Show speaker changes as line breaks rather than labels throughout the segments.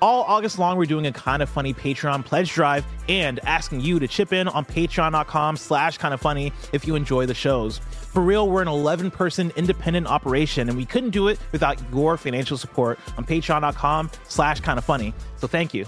All August long, we're doing a kind of funny Patreon pledge drive and asking you to chip in on patreon.com slash kind of funny if you enjoy the shows. For real, we're an 11 person independent operation and we couldn't do it without your financial support on patreon.com slash kind of funny. So thank you.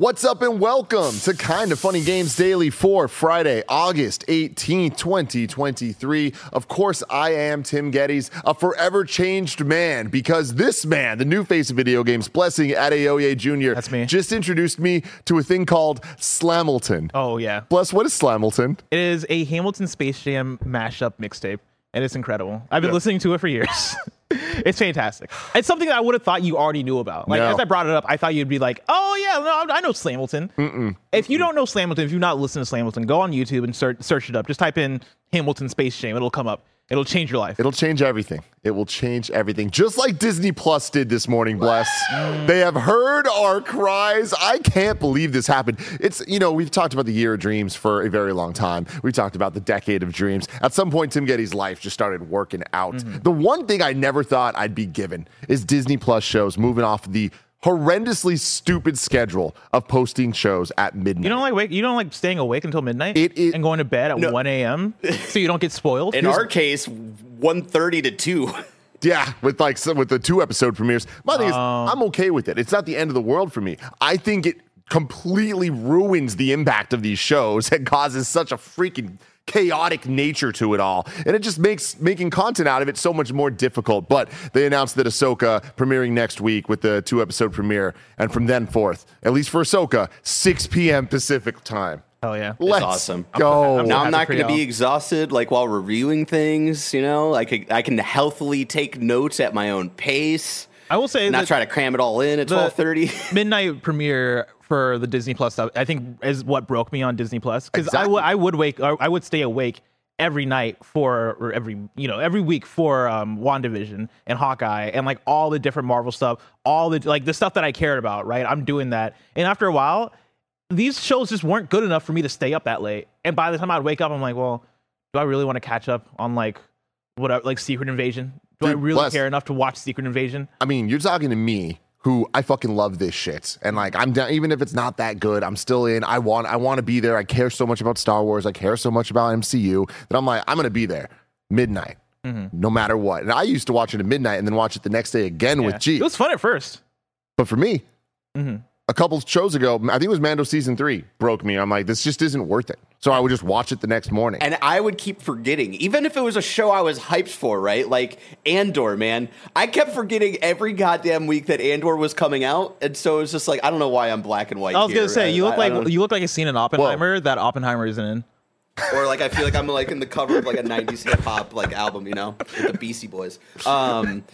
What's up and welcome to Kind of Funny Games Daily for Friday, August 18th, 2023. Of course, I am Tim Gettys, a forever changed man, because this man, the new face of video games, Blessing Adeoye Jr.,
That's me.
just introduced me to a thing called Slamilton.
Oh, yeah.
Bless, what is Slamilton?
It is a Hamilton Space Jam mashup mixtape and it's incredible. I've been listening to it for years. it's fantastic. It's something that I would have thought you already knew about. Like,
No.
as I brought it up, I thought you'd be like, oh, yeah, no, I know Slamilton. If you don't know Slamilton, if you've not listened to Slamilton, go on YouTube and search, search it up. Just type in Hamilton Space Jam. It'll come up. It'll change your life.
It'll change everything. It will change everything. Just like Disney Plus did this morning, Bless. Mm. They have heard our cries. I can't believe this happened. It's, you know, we've talked about the year of dreams for a very long time. We talked about the decade of dreams. At some point, Tim Gettys' life just started working out. Mm-hmm. The one thing I never thought I'd be given is Disney Plus shows moving off the horrendously stupid schedule of posting shows at midnight.
you don't like wake. You don't like staying awake until midnight
It is-
and going to bed at
No.
1 a.m. so you don't get spoiled.
In our case, 1.30 to 2.
Yeah, with like some, with the two episode premieres. My thing is, oh. I'm okay with it. It's not the end of the world for me. I think it completely ruins the impact of these shows and causes such a freaking chaotic nature to it all. And it just makes making content out of it so much more difficult. But they announced that Ahsoka premiering next week with the two episode premiere. And from then forth, at least for Ahsoka, 6 p.m. Pacific time.
Hell yeah.
Let's
awesome.
go.
I'm
Now I'm not going to be exhausted like while reviewing things, you know? I could I can healthily take notes at my own pace.
I will say
Not try to cram it all in at 12:30.
midnight premiere for the Disney Plus stuff, I think is what broke me on Disney Plus because I
Exactly.
would I would wake I would stay awake every night for or every you know every week for um WandaVision and Hawkeye and like all the different Marvel stuff, all the like the stuff that I cared about, right? I'm doing that. And after a while, these shows just weren't good enough for me to stay up that late. And by the time I'd wake up, I'm like, well, do I really want to catch up on like what like Secret Invasion? Do I really
bless-
care enough to watch Secret Invasion?
I mean, you're talking to me who I fucking love this shit. And like I'm down even if it's not that good, I'm still in. I want I want to be there. I care so much about Star Wars. I care so much about MCU that I'm like, I'm gonna be there. Midnight. No matter what. And I used to watch it at midnight and then watch it the next day again
Yeah.
with G.
It was fun at first.
but for me,
Mm-hmm.
A couple shows ago, I think it was Mando season three, broke me. I'm like, this just isn't worth it. So I would just watch it the next morning.
And I would keep forgetting, even if it was a show I was hyped for, right? Like Andor, man. I kept forgetting every goddamn week that Andor was coming out, and so it was just like I don't know why I'm black and white.
I was gonna
here.
say you
I-
look
I- I
like
don't-
you look like a scene in Oppenheimer that Oppenheimer isn't in.
or like I feel like I'm like in the cover of like a '90s hip hop like album, you know, with the Beastie Boys. Um,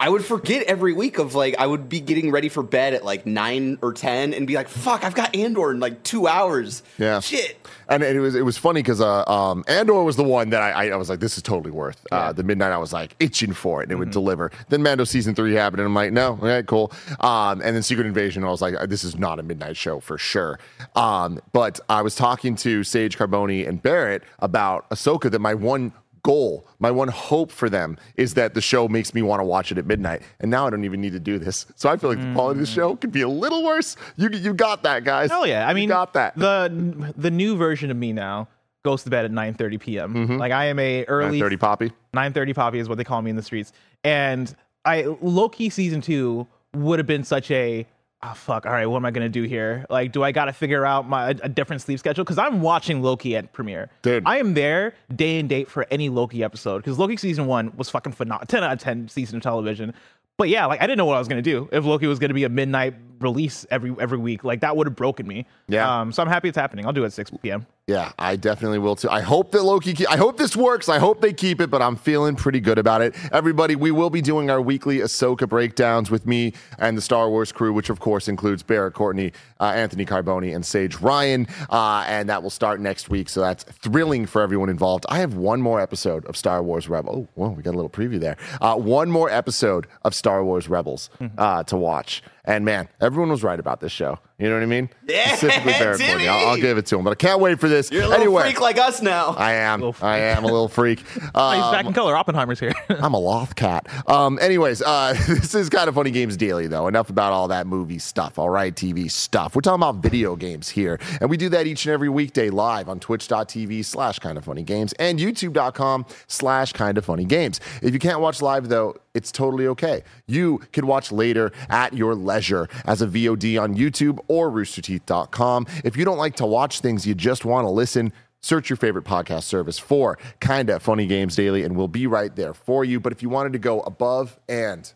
I would forget every week of like I would be getting ready for bed at like nine or ten and be like, "Fuck, I've got Andor in like two hours."
Yeah.
shit.
And it was it was funny because uh, um, Andor was the one that I, I, I was like, this is totally worth. Uh, the midnight, I was like itching for it, and it would deliver. Then Mando season three happened, and I'm like, no, okay, cool. Um, and then Secret Invasion, I was like, this is not a midnight show for sure. Um, but I was talking to Sage Carboni and Barrett about Ahsoka. That my one goal, my one hope for them is that the show makes me want to watch it at midnight. And now I don't even need to do this. So I feel like the quality of the show could be a little worse. You you got that, guys.
Hell yeah! I
You
mean,
got that.
The the new version of me now goes to bed at 9:30 p.m. Mm-hmm. Like I am a early
30 Poppy.
9:30 poppy is what they call me in the streets. And I Loki season two would have been such a oh fuck. All right, what am I gonna do here? Like, do I got to figure out my a, a different sleep schedule? Because I'm watching Loki at premiere.
Dude.
I am there day and date for any Loki episode because Loki season one was fucking phenomenal. 10 out of 10 season of television. But yeah, like I didn't know what I was gonna do if Loki was gonna be a midnight release every every week. Like that would have broken me.
Yeah.
Um. So I'm happy it's happening. I'll do it at 6 p.m.
Yeah, I definitely will too. I hope that Loki. Keep, I hope this works. I hope they keep it, but I'm feeling pretty good about it. Everybody, we will be doing our weekly Ahsoka breakdowns with me and the Star Wars crew, which of course includes Barrett Courtney, uh, Anthony Carboni, and Sage Ryan, uh, and that will start next week. So that's thrilling for everyone involved. I have one more episode of Star Wars Rebels. Oh, whoa, we got a little preview there. Uh, one more episode of Star Wars Rebels uh, to watch. And man, everyone was right about this show. You know what I mean?
Yeah,
Specifically Barrett
Timmy!
Courtney. I'll, I'll give it to him, but I can't wait for this.
You're a little
anyway,
freak like us now.
I am. I am a little freak.
Oh, he's back
Um,
in color. Oppenheimer's here.
I'm a loth cat. Um, anyways, uh, this is kind of funny games daily, though. Enough about all that movie stuff, all right, TV stuff. We're talking about video games here, and we do that each and every weekday live on twitch.tv slash kind of funny games and youtube.com slash kind of funny games. If you can't watch live, though, it's totally okay. You can watch later at your leisure as a VOD on YouTube or roosterteeth.com. If you don't like to watch things, you just want to listen, Search your favorite podcast service for Kinda Funny Games Daily, and we'll be right there for you. But if you wanted to go above and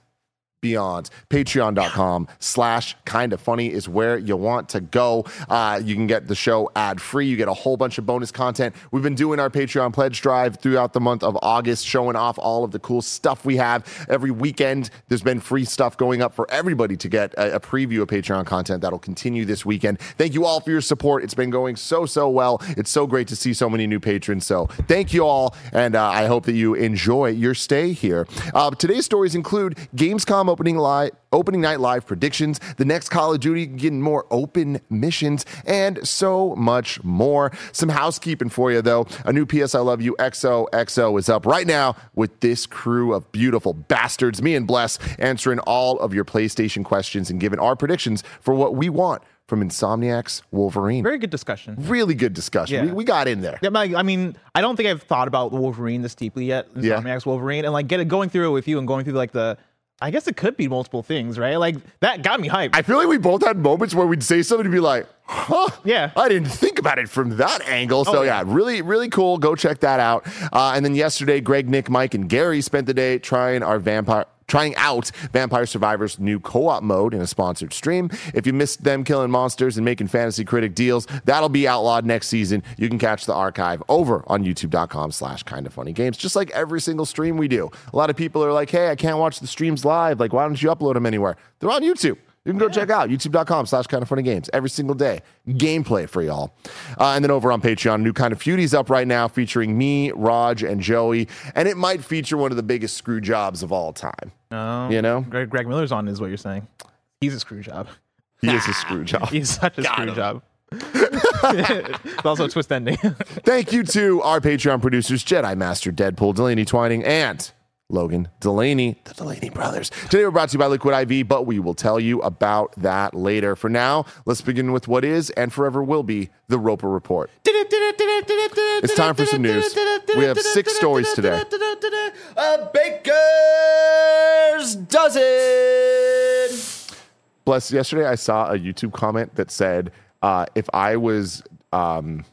beyond, patreon.com slash kinda funny is where you want to go. Uh, you can get the show ad free. You get a whole bunch of bonus content. We've been doing our Patreon pledge drive throughout the month of August, showing off all of the cool stuff we have. Every weekend, there's been free stuff going up for everybody to get a, a preview of Patreon content that'll continue this weekend. Thank you all for your support. It's been going so, so well. It's so great to see so many new patrons. So thank you all. And uh, I hope that you enjoy your stay here. Uh, today's stories include Gamescom opening live. Opening night live predictions, the next Call of Duty getting more open missions, and so much more. Some housekeeping for you, though. A new PS I Love You XOXO is up right now with this crew of beautiful bastards, me and Bless, answering all of your PlayStation questions and giving our predictions for what we want from Insomniac's Wolverine.
Very good discussion.
Really good discussion.
Yeah.
We, we got in there.
Yeah, I mean, I don't think I've thought about Wolverine this deeply yet.
Yeah.
Insomniac's Wolverine, and like get it going through it with you and going through like the. I guess it could be multiple things, right? Like that got me hyped.
I feel like we both had moments where we'd say something and be like, huh?
Yeah.
I didn't think about it from that angle. So,
Oh,
yeah.
yeah.
really, really cool. Go check that out. Uh, and then yesterday, Greg, Nick, Mike, and Gary spent the day trying our vampire. Trying out Vampire Survivors' new co op mode in a sponsored stream. If you missed them killing monsters and making Fantasy Critic deals, that'll be outlawed next season. You can catch the archive over on youtube.com slash kind of funny games, just like every single stream we do. A lot of people are like, hey, I can't watch the streams live. Like, why don't you upload them anywhere? They're on YouTube. You can go check out youtube.com slash kind of funny games every single day. Gameplay for y'all. Uh, and then over on Patreon, new kind of feudies up right now featuring me, Raj, and Joey. And it might feature one of the biggest screw jobs of all time.
Oh,
You know?
Greg, Greg Miller's on, is what you're saying. He's a screw job.
He is a screw job.
He's such a screw
him.
job. it's also a twist ending.
Thank you to our Patreon producers, Jedi Master Deadpool, Delaney Twining, and Logan Delaney, the Delaney brothers. Today we're brought to you by Liquid IV, but we will tell you about that later. For now, let's begin with what is and forever will be the Roper Report.
It's
time for some news. We have six stories today.
A baker's dozen.
Bless, yesterday I saw a YouTube comment that said, uh, if I was, um,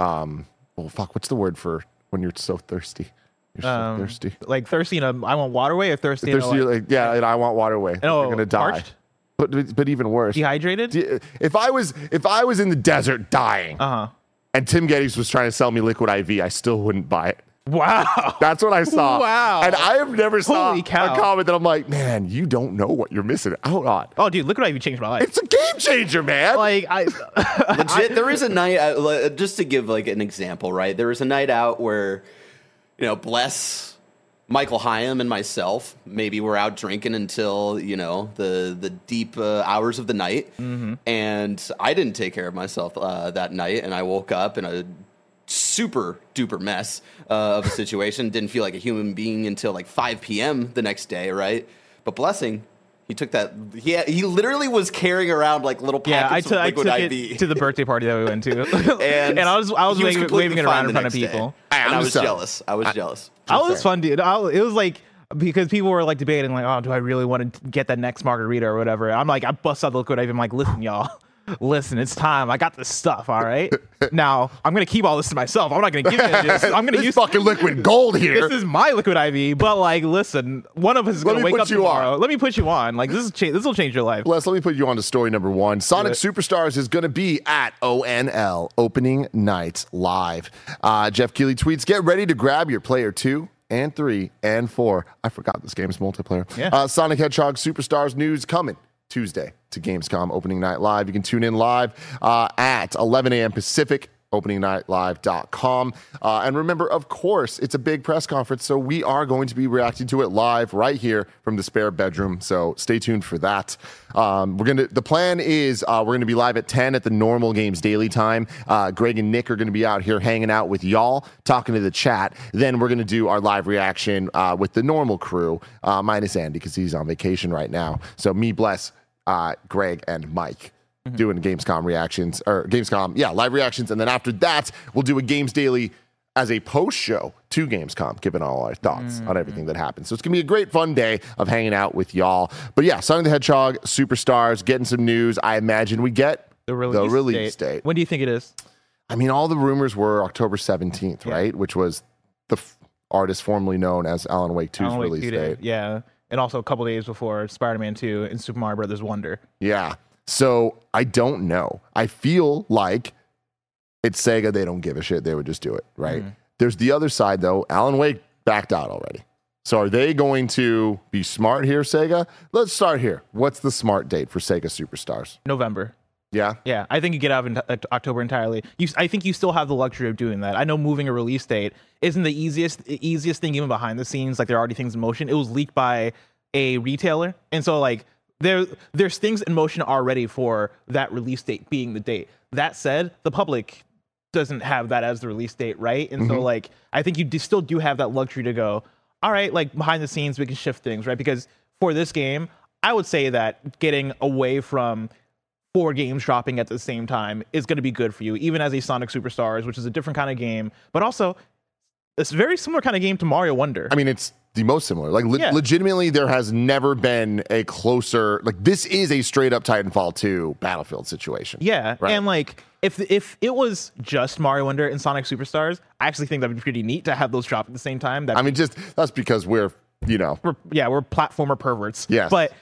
um, well, fuck, what's the word for when you're so thirsty? You're so
Um,
thirsty.
like thirsty in a I want waterway or thirsty, in a, like,
like, yeah, and I want waterway.
Oh,
You're gonna die.
parched?
But but even worse,
dehydrated?
D- If I was if I was in the desert dying,
Uh huh.
and Tim Gettys was trying to sell me liquid IV, I still wouldn't buy it.
Wow.
That's what I saw.
Wow.
And I have never saw a comment that I'm like, man, you don't know what you're missing out on.
Oh, dude, look what I've changed my life.
It's a game changer, man.
like I,
Legit, there is a night out, just to give like an example, right? There was a night out where, you know, bless Michael Hyam and myself. Maybe we're out drinking until you know the the deep uh, hours of the night, and I didn't take care of myself uh, that night, and I woke up in a super duper mess uh, of a situation. Didn't feel like a human being until like 5 p.m. the next day, right? But blessing. He took that. He he literally was carrying around like little
yeah, I
packets
took
of
I
liquid
took
IV.
it to the birthday party that we went to,
and,
and, I was I was
he
waving, waving it around in front of people.
Hey,
and
I'm
I was
so-
jealous. I was jealous.
I was fun, dude. I, it was like because people were like debating, like, oh, do I really want to get that next margarita or whatever? I'm like, I bust out the liquid. IV. I'm like, listen, y'all. Listen, it's time. I got this stuff. All right. now I'm gonna keep all this to myself. I'm not gonna give you this. I'm gonna
this
use
fucking liquid gold here.
This is my liquid IV. But like, listen, one of us is
Let
gonna wake up tomorrow.
on.
Let me put you on. Like this is cha- this will change your life.
Les, let me put you on to story number one. Sonic. Superstars is going to be at ONL opening night live. Uh, Geoff Keighley tweets: Get ready to grab your player two and three and four. I forgot this game's multiplayer.
Yeah.
Uh, Sonic Hedgehog Superstars news coming Tuesday to Gamescom opening night live. You can tune in live uh, at 11 a.m. Pacific openingnightlive.com. Uh, and remember, of course, it's a big press conference, so we are going to be reacting to it live right here from the spare bedroom. So stay tuned for that. Um, we're gonna. The plan is uh, we're gonna be live at 10 at the normal games daily time. Uh, Greg and Nick are gonna be out here hanging out with y'all, talking to the chat. Then we're gonna do our live reaction uh, with the normal crew, uh, minus Andy because he's on vacation right now. So me, bless uh, Greg and Mike doing Gamescom reactions or Gamescom, yeah, live reactions, and then after that, we'll do a Games Daily as a post show to Gamescom, giving all our thoughts on everything that happened. So it's gonna be a great fun day of hanging out with y'all. But yeah, Sonic the Hedgehog, Superstars, getting some news. I imagine we get
The release,
release date.
When do you think it is?
I mean, all the rumors were October seventeenth, right? Which was the f- artist formerly known as Alan Wake 2's
Alan Wake
release
2
date.
day. Yeah. And also a couple days before Spider-Man 2 and Super Mario Brothers Wonder.
Yeah. So I don't know. I feel like it's Sega. They don't give a shit. They would just do it, right? Mm-hmm. There's the other side, though. Alan Wake backed out already. So are they going to be smart here, Sega? Let's start here. What's the smart date for Sega Superstars?
November.
Yeah.
Yeah, I think you get out of ent- uh, October entirely. You, I think you still have the luxury of doing that. I know moving a release date isn't the easiest easiest thing even behind the scenes. Like there are already things in motion. It was leaked by a retailer, and so like there there's things in motion already for that release date being the date. That said, the public doesn't have that as the release date, right? And so mm-hmm. like I think you do, still do have that luxury to go. All right, like behind the scenes we can shift things, right? Because for this game, I would say that getting away from four games dropping at the same time is going to be good for you, even as a Sonic Superstars, which is a different kind of game, but also it's a very similar kind of game to Mario Wonder.
I mean, it's the most similar. Like, le-
Yeah.
legitimately, there has never been a closer, like, this is a straight up Titanfall 2 Battlefield situation.
yeah,
Right.
and like if if it was just Mario Wonder and Sonic Superstars, I actually think that'd be pretty neat to have those drop at the same time. That
I mean, just that's because we're, you know,
we're, yeah, we're platformer perverts.
Yeah,
But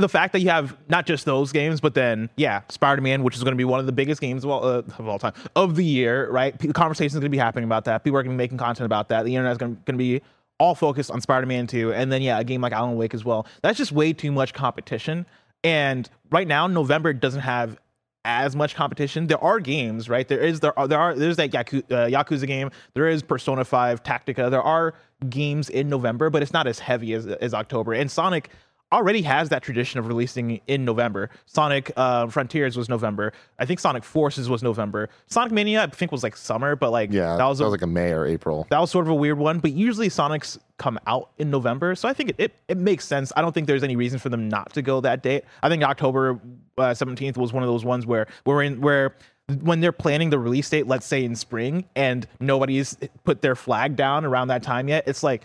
the fact that you have not just those games, but then yeah, Spider Man, which is going to be one of the biggest games of all, uh, of all time of the year, right? P- Conversations going to be happening about that. People are going to be making content about that. The internet is going to be all focused on Spider Man 2, and then yeah, a game like Alan Wake as well. That's just way too much competition. And right now, November doesn't have as much competition. There are games, right? There is there are there are there's that Yaku, uh, Yakuza game. There is Persona 5 Tactica. There are games in November, but it's not as heavy as as October. And Sonic already has that tradition of releasing in November. Sonic uh, Frontiers was November. I think Sonic Forces was November. Sonic Mania I think was like summer, but like
yeah,
that was, a,
like a May or April.
that was sort of a weird one. But usually Sonics come out in November, so I think it, it, it makes sense. I don't think there's any reason for them not to go that date. I think October uh, seventeenth was one of those ones where we're in where when they're planning the release date, let's say in spring, and nobody's put their flag down around that time yet. It's like,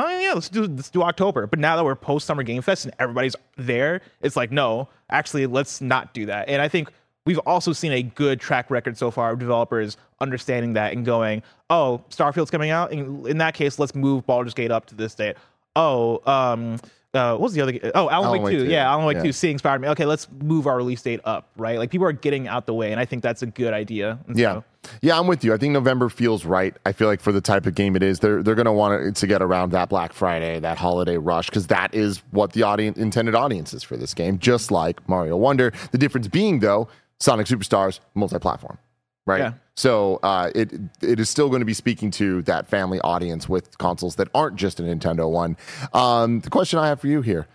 oh yeah, let's do let's do October. But now that we're post Summer Game Fest and everybody's there, it's like no, actually, let's not do that. And I think we've also seen a good track record so far of developers understanding that and going, oh, Starfield's coming out. In, in that case, let's move Baldur's Gate up to this date. Oh, um, uh, what was the other? Oh, Alan,
Alan
Wake,
Wake
2.
2,
Yeah, Alan Wake
yeah.
2, seeing Spider Man. Okay, let's move our release date up, right? Like people are getting out the way, and I think that's a good idea. And
Yeah.
so-
Yeah, I'm with you. I think November feels right. I feel like for the type of game it is, they're they're going to want it to get around that Black Friday, that holiday rush, because that is what the audience intended audience is for this game. Just like Mario Wonder. The difference being though, Sonic Superstars multi-platform, right?
Yeah.
So uh, it it is still going to be speaking to that family audience with consoles that aren't just a Nintendo one. Um, the question I have for you here: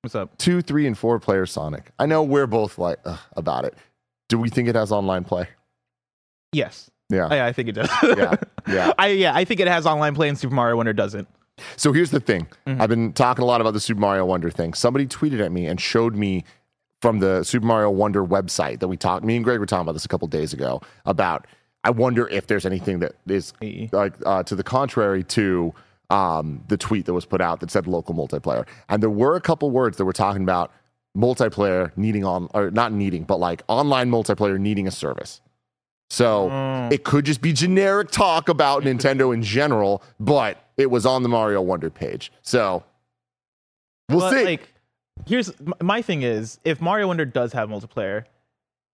What's up?
two, three, and four player Sonic. I know we're both like ugh, about it. Do we think it has online play?
Yes.
Yeah.
Yeah, I think it does.
Yeah, yeah.
I yeah, I think it has online play, and Super Mario Wonder doesn't.
So here's the thing.
Mm-hmm.
I've been talking a lot about the Super Mario Wonder thing. Somebody tweeted at me and showed me from the Super Mario Wonder website that we talked. Me and Greg were talking about this a couple days ago about. I wonder if there's anything that is like uh, to the contrary to um, the tweet that was put out that said local multiplayer. And there were a couple words that were talking about multiplayer needing on or not needing, but like online multiplayer needing a service. So
Mm.
it could just be generic talk about Nintendo in general, but it was on the Mario Wonder page. So we'll
But,
see.
Like, here's my thing is, if Mario Wonder does have multiplayer,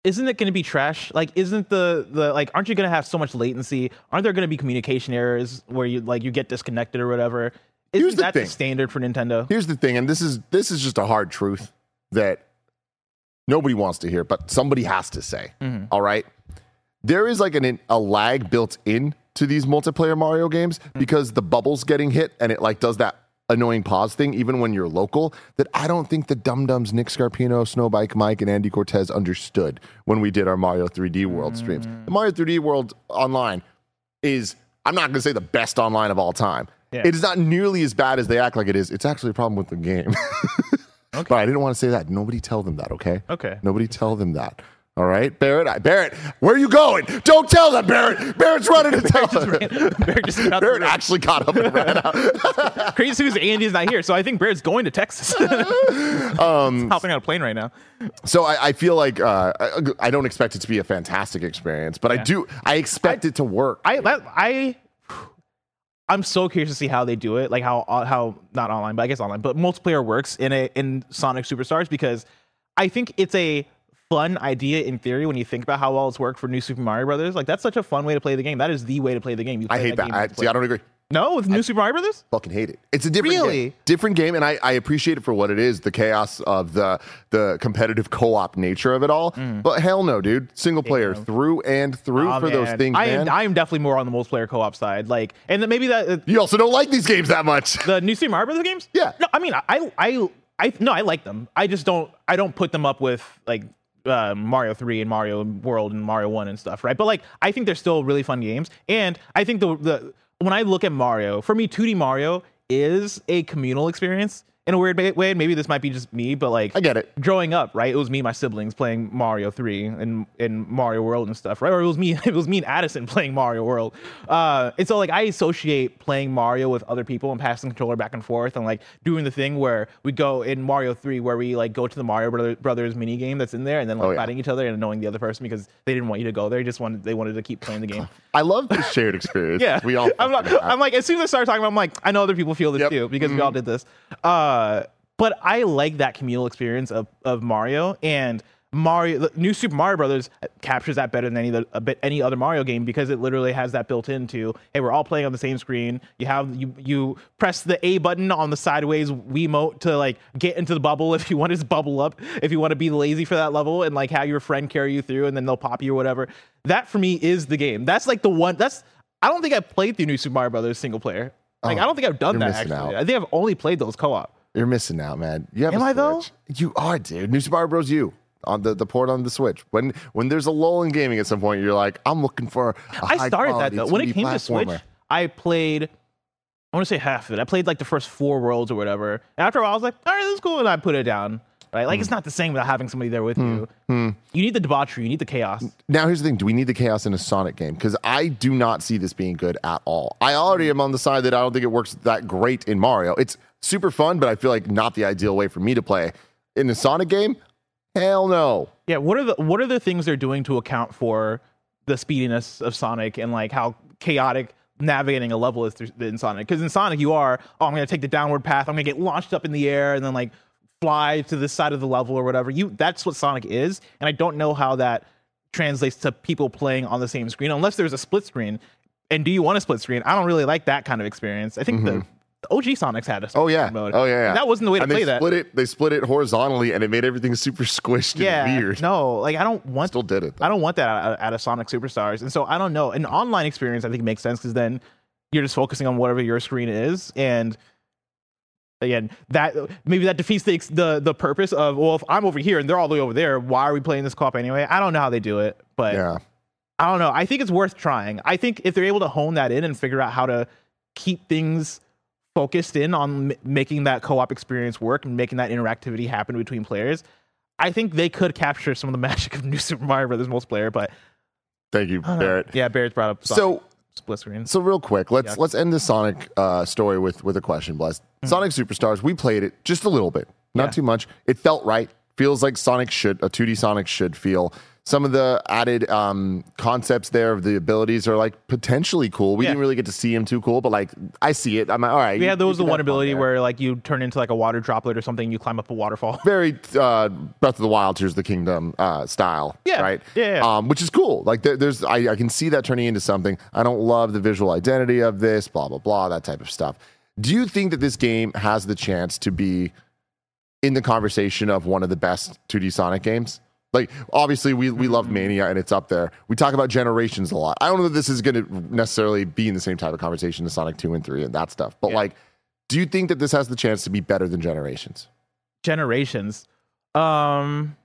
isn't it going to be trash? Like, isn't the the like, aren't you going to have so much latency? Aren't there going to be communication errors where you like you get disconnected or whatever? Isn't
Here's the
that
thing.
the standard for Nintendo?
Here's the thing, and this is this is just a hard truth that nobody wants to hear, but somebody has to say.
Mm-hmm.
all right, there is like an a lag built in to these multiplayer Mario games
Mm-hmm.
because the bubbles getting hit and it like does that annoying pause thing even when you're local that I don't think the dum dums Nick Scarpino, Snowbike Mike, and Andy Cortez understood when we did our Mario 3D World streams.
Mm.
The Mario 3D World online is I'm not going to say the best online of all time.
Yeah.
It is not nearly as bad as they act like it is. It's actually a problem with the game. But I didn't want to say that. Nobody tell them that, okay?
Okay.
Nobody tell them that. All right, Barrett. I, Barrett, where are you going? Don't tell them, Barrett. Barrett's running to tell them.
Barrett just
Barrett actually got up and ran out.
Crazy news, Andy's not here, so I think Barrett's going to Texas. um, hopping on a plane right now.
So I, I feel like uh, I, I don't expect it to be a fantastic experience, but I do. I expect it to work.
I I I'm so curious to see how they do it, like how uh, how not online, but I guess online, but multiplayer works in a in Sonic Superstars because I think it's a fun idea in theory when you think about how well it's worked for New Super Mario Brothers. Like that's such a fun way to play the game. That is the way to play the game. You
I hate that.
game
I, see, I don't agree.
no, with New Super Mario Brothers.
fucking hate it. It's a different
Really?
game. different game, and I, I appreciate it for what it is, the chaos of the the competitive co-op nature of it all. But hell no, dude, single player through and through
Aw,
for those things,
I
man.
am I am definitely more on the multiplayer co-op side. Like, and then maybe that uh,
you also don't like these games that much.
the new Super Mario Brothers games?
Yeah.
No, I mean, I, I, I, no, I like them. I just don't, I don't put them up with like uh, Mario Three and Mario World and Mario One and stuff, right? But like, I think they're still really fun games, and I think the the when I look at Mario, for me, 2D Mario is a communal experience in a weird way. And maybe this might be just me, but like,
I get it.
growing up, right? It was me and my siblings playing Mario 3 and in Mario World and stuff, right? Or it was me, it was me and Addison playing Mario World. Uh, and so like I associate playing Mario with other people and passing the controller back and forth and like doing the thing where we go in Mario 3 where we like go to the Mario Brother, Brothers mini game that's in there and then like
Oh, yeah.
fighting each other and annoying the other person because they didn't want you to go there. They just wanted they wanted to keep playing the game.
I love this shared experience.
Yeah,
we all.
I'm, not. I'm like, as soon as I started talking, about, I'm like, I know other people feel this
Yep.
too because we all did this. Uh, Uh, but I like that communal experience of of Mario and Mario. The new Super Mario Brothers captures that better than any other, bit any other Mario game because it literally has that built into. Hey, we're all playing on the same screen. You have you you press the A button on the sideways Wiimote to like get into the bubble if you want to bubble up. If you want to be lazy for that level and like have your friend carry you through and then they'll pop you or whatever. That for me is the game. That's like the one. That's I don't think I've played through New Super Mario Brothers single player. Like
Oh,
I don't think I've done that actually.
out.
I think I've only played those co-op.
You're missing out, man. You have
Am
a
I, though?
You are, dude. New Super Mario Bros. U on the, the port on the Switch. When when there's a lull in gaming at some point, you're like, I'm looking for. A
I started that though. When it came to Switch. I played. I want to say half of it. I played like the first four worlds or whatever. And after a while, I was like, all right, this is cool, and I put it down. Right, like
Hmm.
it's not the same without having somebody there with you. You need the debauchery. You need the chaos.
Now here's the thing: Do we need the chaos in a Sonic game? Because I do not see this being good at all. I already am on the side that I don't think it works that great in Mario. It's super fun, but I feel like not the ideal way for me to play in a Sonic game. Hell no.
Yeah, what are the what are the things they're doing to account for the speediness of Sonic and like how chaotic navigating a level is through- in Sonic? Because in Sonic, you are oh, I'm gonna take the downward path, I'm gonna get launched up in the air and then like fly to this side of the level or whatever. You that's what Sonic is, and I don't know how that translates to people playing on the same screen unless there's a split screen. And do you want a split screen? I don't really like that kind of experience. I think the, mm-hmm. The OG Sonics had a.
Oh yeah.
mode.
Oh yeah. yeah.
That wasn't the way to
and
play
they
that.
Split it. They split it horizontally, and it made everything super squished
yeah,
and weird.
no, like I don't want
Still did it. though.
I don't want that out, out of Sonic Superstars. And so I don't know. An online experience, I think, makes sense because then you're just focusing on whatever your screen is. And again, that maybe that defeats the, the the purpose of, well, if I'm over here and they're all the way over there, why are we playing this co-op anyway? I don't know how they do it, but
Yeah.
I don't know. I think it's worth trying. I think if they're able to hone that in and figure out how to keep things focused in on m- making that co-op experience work and making that interactivity happen between players, I think they could capture some of the magic of New Super Mario Brothers multiplayer. But
Thank you,
don't know.
Barrett.
yeah, Barrett's brought up Sonic
So
split screen.
So real quick, let's let's end the Sonic uh, story with with a question, Bless. Sonic Superstars, we played it just a little bit, not
Yeah.
too much. It felt right. feels like Sonic should a 2D Sonic should feel. Some of the added um, concepts there of the abilities are like potentially cool. We
Yeah.
didn't really get to see him too cool, but like I see it. I'm like, all right.
Yeah, there was the one ability
there.
where like you turn into like a water droplet or something, you climb up a waterfall.
very uh, Breath of the Wild, Tears of the Kingdom uh, style.
Yeah.
Right.
Yeah, yeah.
Um, which is cool. Like there, there's, I, I can see that turning into something. I don't love the visual identity of this, blah blah blah, that type of stuff. Do you think that this game has the chance to be in the conversation of one of the best 2D Sonic games? Like obviously we we love Mania and it's up there. We talk about generations a lot. I don't know that this is going to necessarily be in the same type of conversation as Sonic 2 and 3 and that stuff. But
Yeah.
like do you think that this has the chance to be better than Generations?
Generations. Um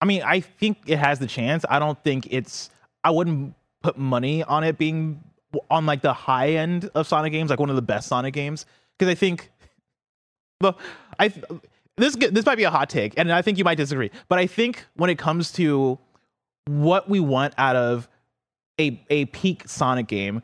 I mean, I think it has the chance. I don't think it's I wouldn't put money on it being on like the high end of Sonic games, like one of the best Sonic games because I think the I this this might be a hot take and I think you might disagree, but I think when it comes to what we want out of a a peak Sonic game,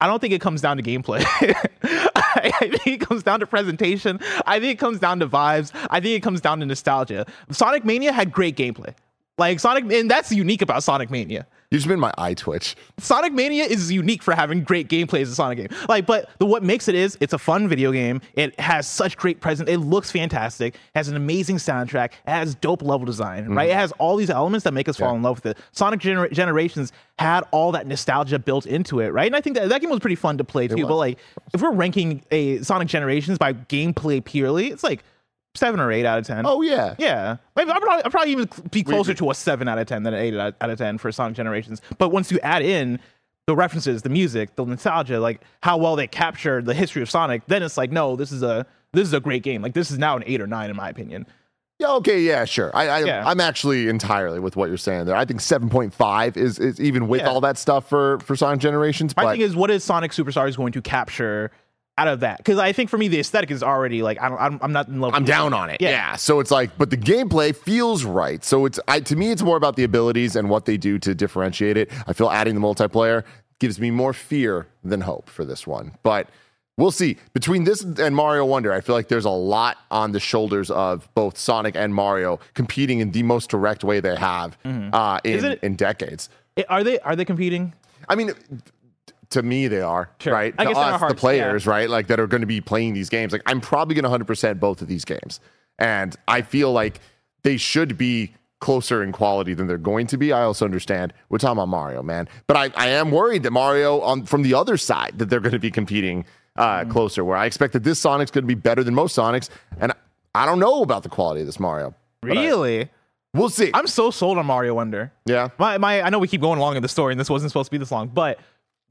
I don't think it comes down to gameplay. I think it comes down to presentation. I think it comes down to vibes. I think it comes down to nostalgia. Sonic Mania had great gameplay. Like Sonic, and that's unique about Sonic Mania.
You just made my eye twitch.
Sonic Mania is unique for having great gameplay as a Sonic game. Like, but the what makes it is it's a fun video game. It has such great present. It looks fantastic. Has an amazing soundtrack. It has dope level design. Right. It has all these elements that make us fall
Mm-hmm.
In love with it. Sonic Gener- Generations had all that nostalgia built into it. Right. And I think that that game was pretty fun to play too. But like, if we're ranking a Sonic Generations by gameplay purely, it's like seven or eight out of ten.
Oh yeah.
Yeah, maybe I'll probably, I'll probably even be closer to a seven out of ten than an eight out out of ten for Sonic Generations. But once you add in the references, the music, the nostalgia, like how well they captured the history of Sonic, then it's like, no, this is a this is a great game. Like this is now an eight or nine in my opinion.
Yeah, okay, yeah, sure. I, I
Yeah.
I'm actually entirely with what you're saying there. I think 7.5 is is even with
Yeah.
all that stuff for for Sonic Generations.
My
but
thing is, what is Sonic Superstars going to capture out of that? Because I think for me, the aesthetic is already like I don't, I'm, I'm not in love.
I'm down on it.
Yeah.
Yeah. So it's like, but the gameplay feels right. So it's I to me, it's more about the abilities and what they do to differentiate it. I feel adding the multiplayer gives me more fear than hope for this one. But we'll see. Between this and Mario Wonder, I feel like there's a lot on the shoulders of both Sonic and Mario competing in the most direct way they have uh,
Mm-hmm. Is
in,
it-
in decades.
Are they are they competing?
I mean, to me, they are
Sure.
right.
I
to
guess in our
us, the
hearts,
players, right, like that are going to be playing these games. Like, I'm probably going to 100 percent both of these games, and I feel like they should be closer in quality than they're going to be. I also understand we're talking about Mario, man, but I, I am worried that Mario on from the other side that they're going to be competing uh,
Mm-hmm.
closer. Where I expect that this Sonic's going to be better than most Sonics, and I don't know about the quality of this Mario. But I-
Really?
we'll see.
I'm so sold on Mario Wonder.
yeah.
My, my, I know we keep going along in the story, and this wasn't supposed to be this long, but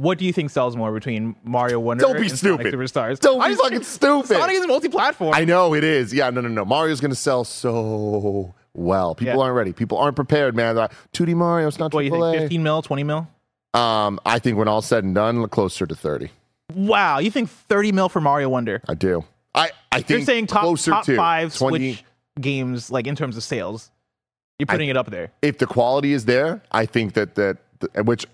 what do you think sells more between Mario Wonder
Don't be
and Sonic
stupid.
Superstars?
Don't be
I'm just-
fucking stupid.
Sonic is multi-platform.
I know it is. Yeah, no, no, no. Mario's going to sell so well. People
Yeah.
aren't ready. People aren't prepared, man. They're like, 2D Mario, it's not
what you think? 15 mil, 20 mil?
Um, I think when all said and done, closer to 30.
Wow, you think 30 mil for Mario Wonder?
I do. I, I think
You're saying top
closer
top
to
five
20.
Switch games, like in terms of sales. You're putting it up there.
If the quality is there, I think that that- which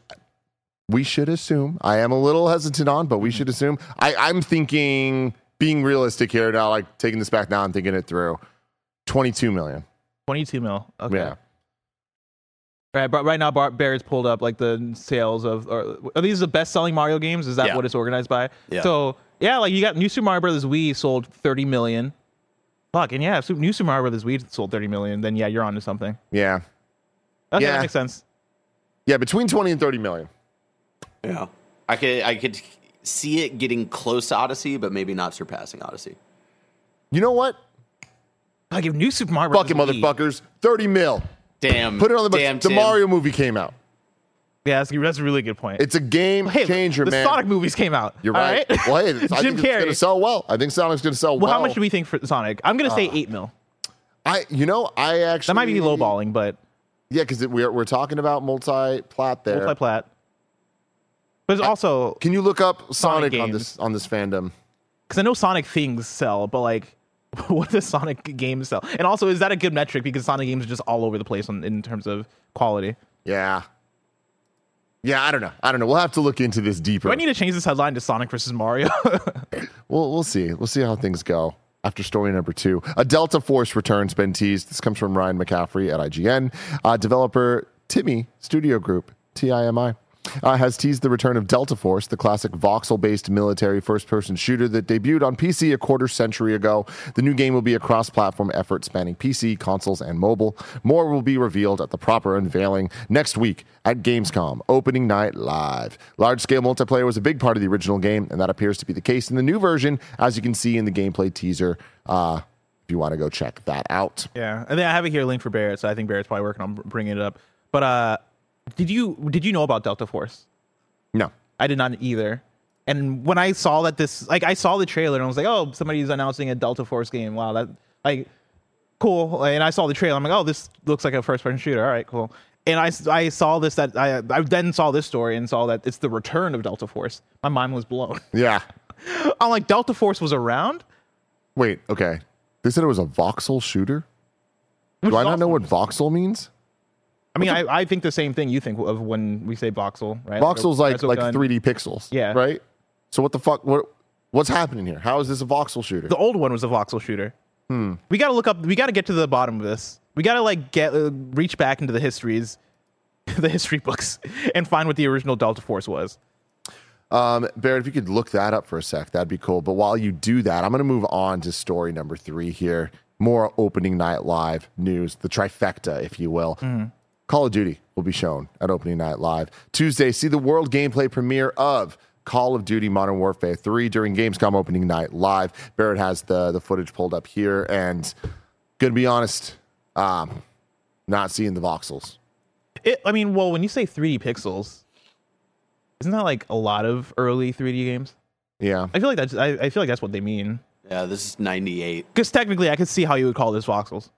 we should assume. I am a little hesitant on, but we
Mm-hmm.
should assume. I, I'm thinking being realistic here now, like taking this back now and thinking it through. 22 million.
22 mil. Okay.
Yeah.
Right, but right now Bar- Bear's pulled up like the sales of are, are these the best selling Mario games? Is that
Yeah.
what it's organized by?
Yeah.
So yeah, like you got New Super Mario Brothers Wii sold 30 million. Fuck, and yeah, if New Super Mario Brothers Wii sold 30 million, then yeah, you're onto something.
Yeah.
Okay,
Yeah.
that makes sense.
Yeah, between 20 and 30 million.
Yeah, I could I could see it getting close to Odyssey, but maybe not surpassing Odyssey.
You know what?
I give New Super Mario
Fucking
Brothers Wii-
motherfuckers. 30 mil.
Damn,
Put it on the
damn.
The
Tim.
Mario movie came out.
Yeah, that's, that's a really good point.
It's a game
hey,
changer,
the
man.
Sonic movies came out.
You're right. Well, hey, I
Jim
think it's going to sell well. I think Sonic's going to sell
well,
well.
how much do we think for Sonic? I'm gonna say uh, eight mil.
I, you know, I actually
That might be lowballing, but
Yeah, because we're we're talking about multi-plat there.
multi-plat. But also
Can you look up Sonic,
Sonic
on this on this fandom?
because I know Sonic things sell, but like, what does Sonic games sell? And also, is that a good metric? Because Sonic games are just all over the place on, in terms of quality.
Yeah. Yeah, I don't know. I don't know. We'll have to look into this deeper.
Do I need to change this headline to Sonic versus Mario?
we'll we'll see. We'll see how things go. after story number two. A Delta Force returns been teased. This comes from Ryan McCaffrey at IGN. Uh, developer TiMi Studio Group, TIMI. Uh, has teased the return of Delta Force, the classic voxel based military first person shooter that debuted on PC a quarter century ago. The new game will be a cross platform effort spanning PC, consoles, and mobile. More will be revealed at the proper unveiling next week at Gamescom, opening night live. Large scale multiplayer was a big part of the original game, and that appears to be the case in the new version, as you can see in the gameplay teaser. Uh, if you want to go check that out.
Yeah, and then I have it here linked for Barrett, so I think Barrett's probably working on bringing it up. But uh, did you did you know about Delta Force?
No.
I did not either. And when I saw that this, like, I saw the trailer and I was like, oh, somebody's announcing a Delta Force game. Wow, that like cool. And I saw the trailer. I'm like, oh, this looks like a first person shooter. All right, cool. And I, I saw this that I I then saw this story and saw that it's the return of Delta Force. My mind was blown.
Yeah.
I'm like, Delta Force was around.
Wait, okay. They said it was a voxel shooter?
Which
Do I not know what voxel means?
I mean, I, I think the same thing you think of when we say voxel, right?
Voxel's like like
gun.
3D pixels.
Yeah.
Right? So what the fuck what what's happening here? How is this a voxel shooter?
The old one was a voxel shooter.
Hmm.
We got to look up. We got to get to the bottom of this. We got to like get uh, reach back into the histories, the history books, and find what the original Delta Force was.
Um, Barrett, if you could look that up for a sec, that'd be cool. But while you do that, I'm going to move on to story number three here. More opening night live news, the trifecta, if you will. Call of Duty will be shown at opening night live. Tuesday, see the world gameplay premiere of Call of Duty Modern Warfare 3 during Gamescom opening night live. Barrett has the, the footage pulled up here. And gonna be honest, um, not seeing the voxels.
It, I mean, well, when you say 3D pixels, isn't that like a lot of early 3D games?
Yeah.
I feel like that's. I, I feel like that's what they mean.
Yeah, this is 98.
Because technically, I could see how you would call this voxels.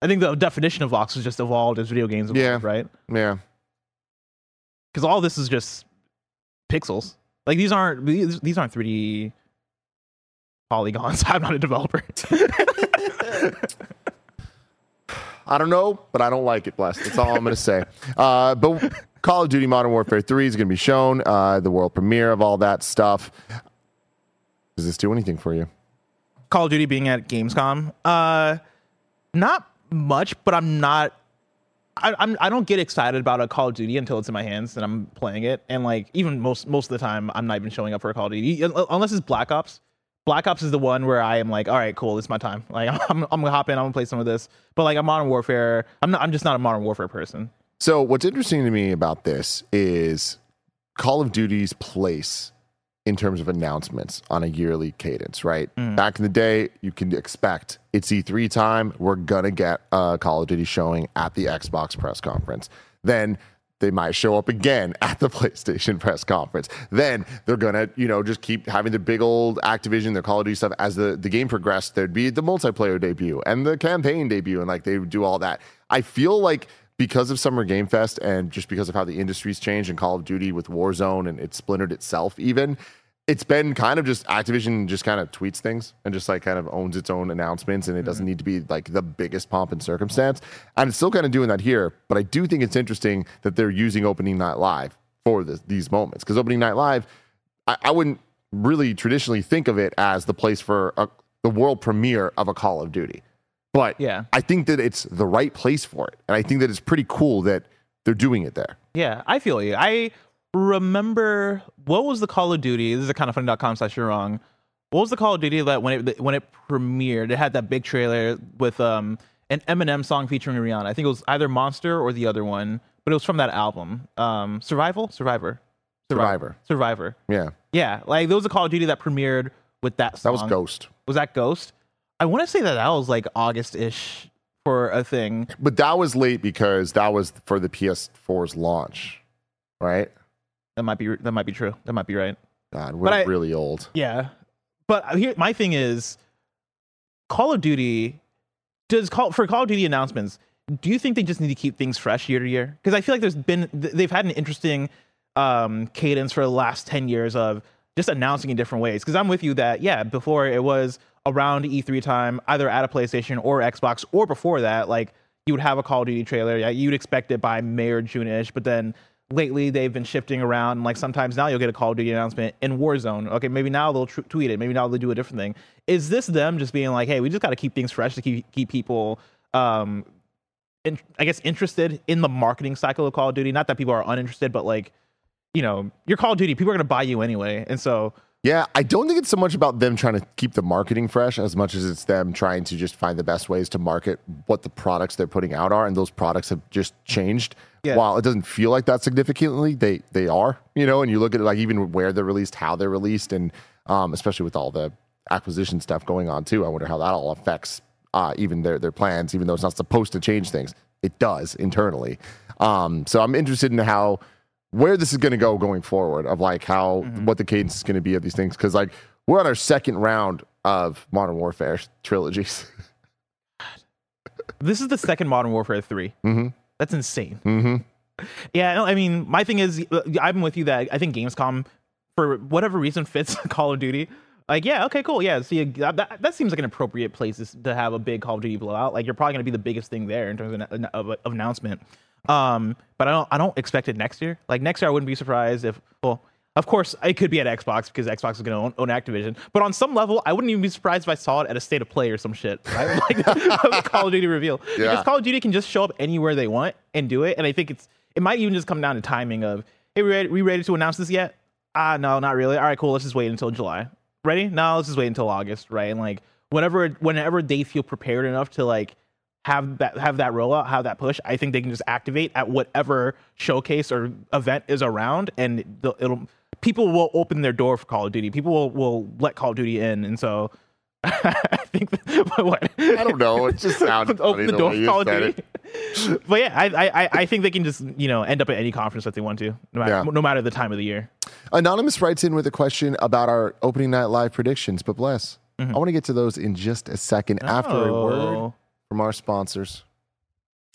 I think the definition of voxels just evolved as video games evolved,
Yeah.
right?
Yeah.
Because all this is just pixels. Like these aren't these, these aren't 3D polygons. I'm not a developer.
I don't know, but I don't like it, Bless. That's all I'm going to say. Uh, but Call of Duty Modern Warfare 3 is going to be shown, uh, the world premiere of all that stuff. Does this do anything for you?
Call of Duty being at Gamescom, uh, not much, but I'm not. I, I'm I don't get excited about a Call of Duty until it's in my hands and I'm playing it, and like even most most of the time I'm not even showing up for a Call of Duty unless it's Black Ops. Black Ops is the one where I am like, all right, cool, it's my time. Like I'm I'm gonna hop in, I'm gonna play some of this. But like a Modern Warfare, I'm not. I'm just not a Modern Warfare person.
So, what's interesting to me about this is Call of Duty's place in terms of announcements on a yearly cadence, right? Mm. Back in the day, you can expect it's E3 time. We're going to get a Call of Duty showing at the Xbox press conference. Then they might show up again at the PlayStation press conference. Then they're gonna, you know, just keep having the big old Activision, their Call of Duty stuff. As the, the game progressed, there'd be the multiplayer debut and the campaign debut, and like they would do all that. I feel like because of Summer Game Fest and just because of how the industry's changed and Call of Duty with Warzone and it splintered itself, even it's been kind of just Activision just kind of tweets things and just like kind of owns its own announcements and it doesn't mm-hmm. need to be like the biggest pomp and circumstance. And it's still kind of doing that here, but I do think it's interesting that they're using Opening Night Live for this, these moments because Opening Night Live, I, I wouldn't really traditionally think of it as the place for a, the world premiere of a Call of Duty. But
Yeah.
I think that it's the right place for it. And I think that it's pretty cool that they're doing it there.
Yeah, I feel you. I remember what was the Call of Duty? This is a kind of funny.com slash you're wrong. What was the Call of Duty that when it when it premiered, it had that big trailer with um an Eminem song featuring Rihanna. I think it was either Monster or the other one, but it was from that album. Um, Survival, Survivor,
Survivor.
Survivor.
Yeah.
Yeah, like there was a Call of Duty that premiered with that
That was Ghost.
Was that Ghost? I want to say that that was like August ish for a thing.
But that was late because that was for the PS4's launch, right?
That might be that might be true. That might be right.
God, we're
I-
really old.
Yeah, but here my thing is, Call of Duty does call for Call of Duty announcements. Do you think they just need to keep things fresh year to year? Because I feel like there's been they've had an interesting um, cadence for the last ten years of just announcing in different ways. Because I'm with you that yeah, before it was around E3 time, either at a PlayStation or Xbox, or before that, like you would have a Call of Duty trailer. Yeah, you'd expect it by May or June ish, but then lately they've been shifting around. Like sometimes now you'll get a Call of Duty announcement in Warzone. Okay, maybe now they'll tr- tweet it. Maybe now they'll do a different thing. Is this them just being like, hey, we just got to keep things fresh to keep keep people, um, in, I guess, interested in the marketing cycle of Call of Duty? Not that people are uninterested, but like, you know, your Call of Duty, people are to buy you anyway, and so.
Yeah, I don't think it's so much about them trying to keep the marketing fresh as much as it's them trying to just find the best ways to market what the products they're putting out are, and those products have just changed.
Yeah.
While it doesn't feel like that significantly, they they are, you know. And you look at it like even where they're released, how they're released, and um, especially with all the acquisition stuff going on too. I wonder how that all affects uh, even their their plans, even though it's not supposed to change things. It does internally. Um, so I'm interested in how where this is going to go going forward of like how what the cadence is going to be of these things because like we're on our second round of modern warfare trilogies
This is the second Modern Warfare 3.
Mhm.
That's insane.
mm-hmm.
Yeah, no, I mean, my thing is, uh, I'm with you that I think Gamescom, for whatever reason, fits Call of Duty. Like, yeah, okay, cool. Yeah, see, uh, that, that seems like an appropriate place to have a big Call of Duty blowout. Like, you're probably going to be the biggest thing there in terms of, of, of announcement. Um, but I don't, I don't expect it next year. Like next year, I wouldn't be surprised if, well, of course, it could be at Xbox because Xbox is going to own, own Activision. But on some level, I wouldn't even be surprised if I saw it at a state of play or some shit. Right? like Call of Duty reveal.
Yeah.
Because Call of Duty can just show up anywhere they want and do it. And I think it's it might even just come down to timing of, hey, we ready, we ready to announce this yet? Ah, no, not really. All right, cool. Let's just wait until July. Ready? No, let's just wait until August, right? And like whenever whenever they feel prepared enough to like have that have that rollout, have that push, I think they can just activate at whatever showcase or event is around, and it'll people will open their door for Call of Duty. People will will let Call of Duty in, and so I think that, what
I don't know. It just sounds
open the
the
door for Call of Duty. but yeah, I, I I think they can just you know end up at any conference that they want to, no matter,
Yeah.
no matter the time of the year.
Anonymous writes in with a question about our opening night live predictions, but bless. Mm-hmm. I want to get to those in just a second after a word
Oh.
From our sponsors.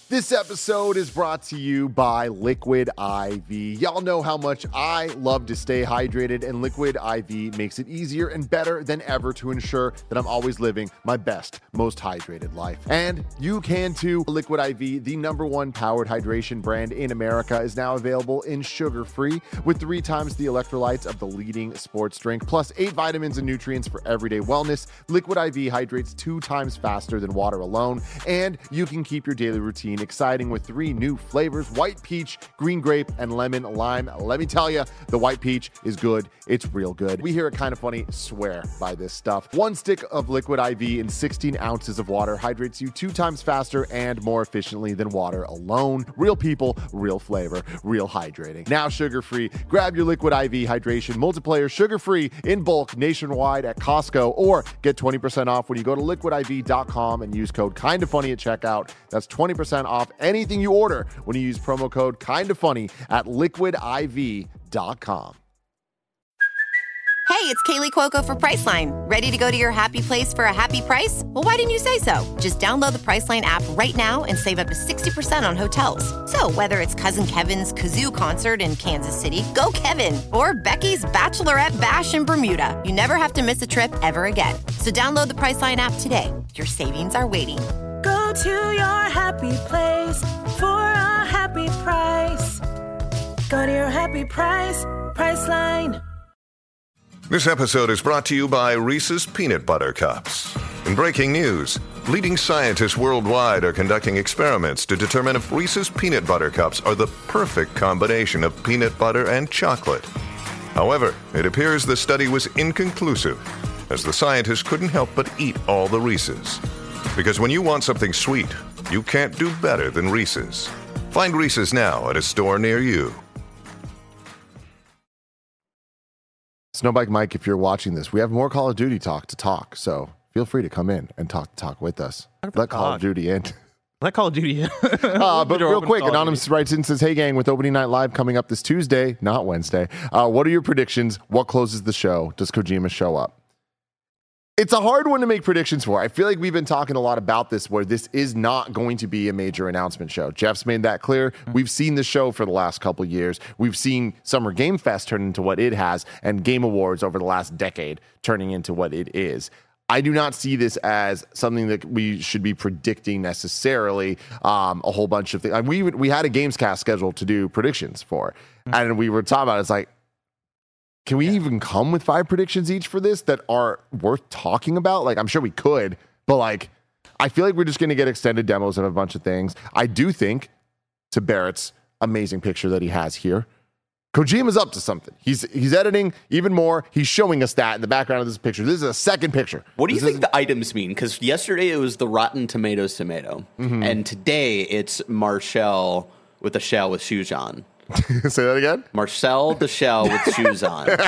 This episode is brought to you by Liquid IV. Y'all know how much I love to stay hydrated, and Liquid IV makes it easier and better than ever to ensure that I'm always living my best, most hydrated life. And you can too. Liquid IV, the number one powered hydration brand in America, is now available in sugar free with three times the electrolytes of the leading sports drink, plus eight vitamins and nutrients for everyday wellness. Liquid IV hydrates two times faster than water alone, and you can keep your daily routine exciting with three new flavors white peach, green grape, and lemon lime. Let me tell you, the white peach is good. It's real good. We here at Kind of Funny swear by this stuff. One stick of liquid IV in 16 ounces of water hydrates you two times faster and more efficiently than water alone. Real people, real flavor, real hydrating. Now sugar free. Grab your liquid IV hydration multiplier sugar free in bulk nationwide at Costco or get 20% off when you go to liquidiv.com and use code kind of funny at checkout. That's 20% off anything you order when you use promo code kind of funny at liquidiv.com.
Hey, it's Kaley Cuoco for Priceline. Ready to go to your happy place for a happy price? Well, why didn't you say so? Just download the Priceline app right now and save up to 60% on hotels. So, whether it's Cousin Kevin's Kazoo concert in Kansas City, go Kevin, or Becky's Bachelorette Bash in Bermuda, you never have to miss a trip ever again. So, download the Priceline app today. Your savings are waiting.
Go to your happy place for a happy price. Go to your happy price, Priceline.
This episode is brought to you by Reese's Peanut Butter Cups. In breaking news, leading scientists worldwide are conducting experiments to determine if Reese's Peanut Butter Cups are the perfect combination of peanut butter and chocolate. However, it appears the study was inconclusive, as the scientists couldn't help but eat all the Reese's. Because when you want something sweet, you can't do better than Reese's. Find Reese's now at a store near you.
Snowbike Mike, if you're watching this, we have more Call of Duty talk to talk. So feel free to come in and talk to talk with us. Let Call of. Duty in.
Let Call of Duty.
Uh, but real quick, Anonymous writes in and says, Hey, gang, with opening night live coming up this Tuesday, not Wednesday, uh, what are your predictions? What closes the show? Does Kojima show up? It's a hard one to make predictions for. I feel like we've been talking a lot about this where this is not going to be a major announcement show. Geoff's made that clear.
Mm-hmm.
We've seen the show for the last couple years. We've seen Summer Game Fest turn into what it has and Game Awards over the last decade turning into what it is. I do not see this as something that we should be predicting necessarily. Um, a whole bunch of things. We we had a Gamescast scheduled to do predictions for, and we were talking about. It. It's like, can we even come with five predictions each for this that are worth talking about? Like, I'm sure we could, but like, I feel like we're just going to get extended demos of a bunch of things. I do think, to Barrett's amazing picture that he has here. Kojima's up to something. He's he's editing even more. He's showing us that in the background of this picture. This is a second picture.
What do you
This
think the items mean? Because yesterday it was the Rotten Tomatoes tomato,
Mm-hmm.
and today it's Marcel with a shell with shoes on.
Is- Say that again.
Marcel the shell with shoes on.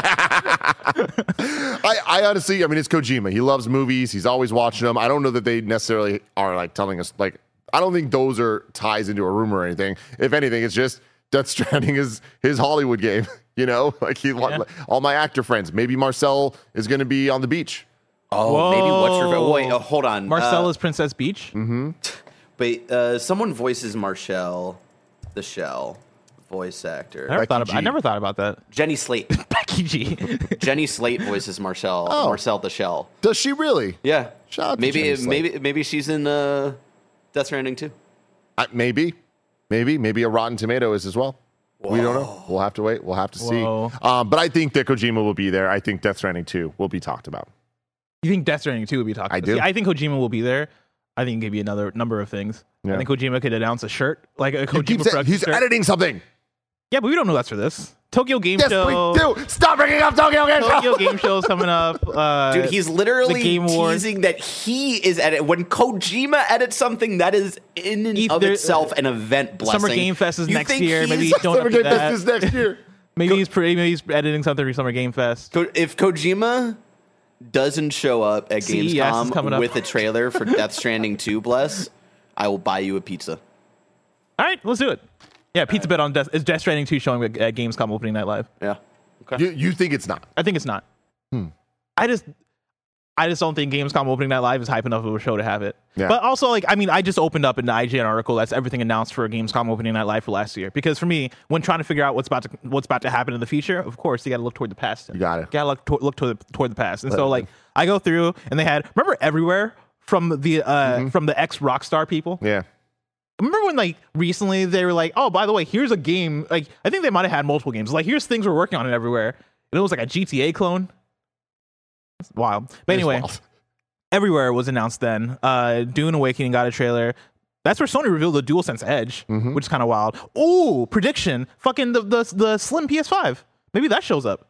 I, I honestly, I mean, it's Kojima. He loves movies. He's always watching them. I don't know that they necessarily are like telling us like. I don't think those are ties into a rumor or anything. If anything, it's just Death Stranding is his Hollywood game. You know, like he all my actor friends. Maybe Marcel is going to be on the beach.
Oh, maybe what's your
Whoa.
wait? Oh, hold on,
Marcel
Uh,
Princess Beach. Mm-hmm.
But uh, someone voices Marcel the shell voice actor.
I never
Becky
thought about. I
G.
never thought about that.
Jenny Slate.
Becky G.
Jenny Slate voices Marcel.
Oh.
Marcel the shell.
Does she really?
Yeah.
Shout out to
maybe
Jenny Slate.
maybe maybe she's in uh, Death Stranding too.
Uh, maybe, maybe, maybe a Rotten Tomato is as well. We don't know. We'll have to wait. We'll have to
Whoa.
see. Um, but I think that Kojima will be there. I think Death Stranding 2 will be talked about.
You think Death Stranding 2 would be talking
I
about?
do.
See, I think Kojima will be there. I think it could be another number of things.
Yeah.
I think Kojima could announce a shirt, like a
He
Kojima
keeps saying- he's
shirt.
editing something.
Yeah, but we don't know that's for this. Tokyo Game
Yes,
Show.
we do. Stop bringing up Tokyo Game Show.
Tokyo Game Show is coming up. Uh,
Dude, he's literally
the Game Awards.
teasing that he is edit. When Kojima edits something, that is in and
If
of itself an event blessing.
Summer Game Fest is
You
next year. Maybe
he's-
don't
Summer
up to
Game Fest is next year.
Maybe he's pre- maybe he's editing something for Summer Game Fest.
Ko- if Kojima doesn't show up at
CES is coming
Gamescom
up.
with a trailer for Death Stranding 2, bless, I will buy you a pizza.
All right, let's do it. Yeah, Pizza Bet on Death is Death Stranding 2 showing at at Gamescom opening night live.
Yeah. Okay.
You, you think it's not?
I think it's not.
Hmm.
I just I just don't think Gamescom opening night live is hype enough of a show to have it.
Yeah.
But also, like, I mean, I just opened up an IGN article that's everything announced for Gamescom opening night live for last year. Because for me, when trying to figure out what's about to what's about to happen in the future, of course, you got to look toward the past.
You got it.
Got to look, to- look toward the, toward the past. And so, like, I go through and they had remember everywhere from the uh from the ex Rockstar people.
Yeah.
Remember when like recently they were like, oh, by the way, here's a game. Like I think they might have had multiple games. Like here's things we're working on it everywhere. And it was like a GTA clone. It's wild. But
It's
anyway,
wild.
everywhere was announced then. Uh Dune Awakening got a trailer. That's where Sony revealed the DualSense Edge,
Mm-hmm.
which is kind of wild. Oh, prediction. Fucking the, the the slim PS5. Maybe that shows up.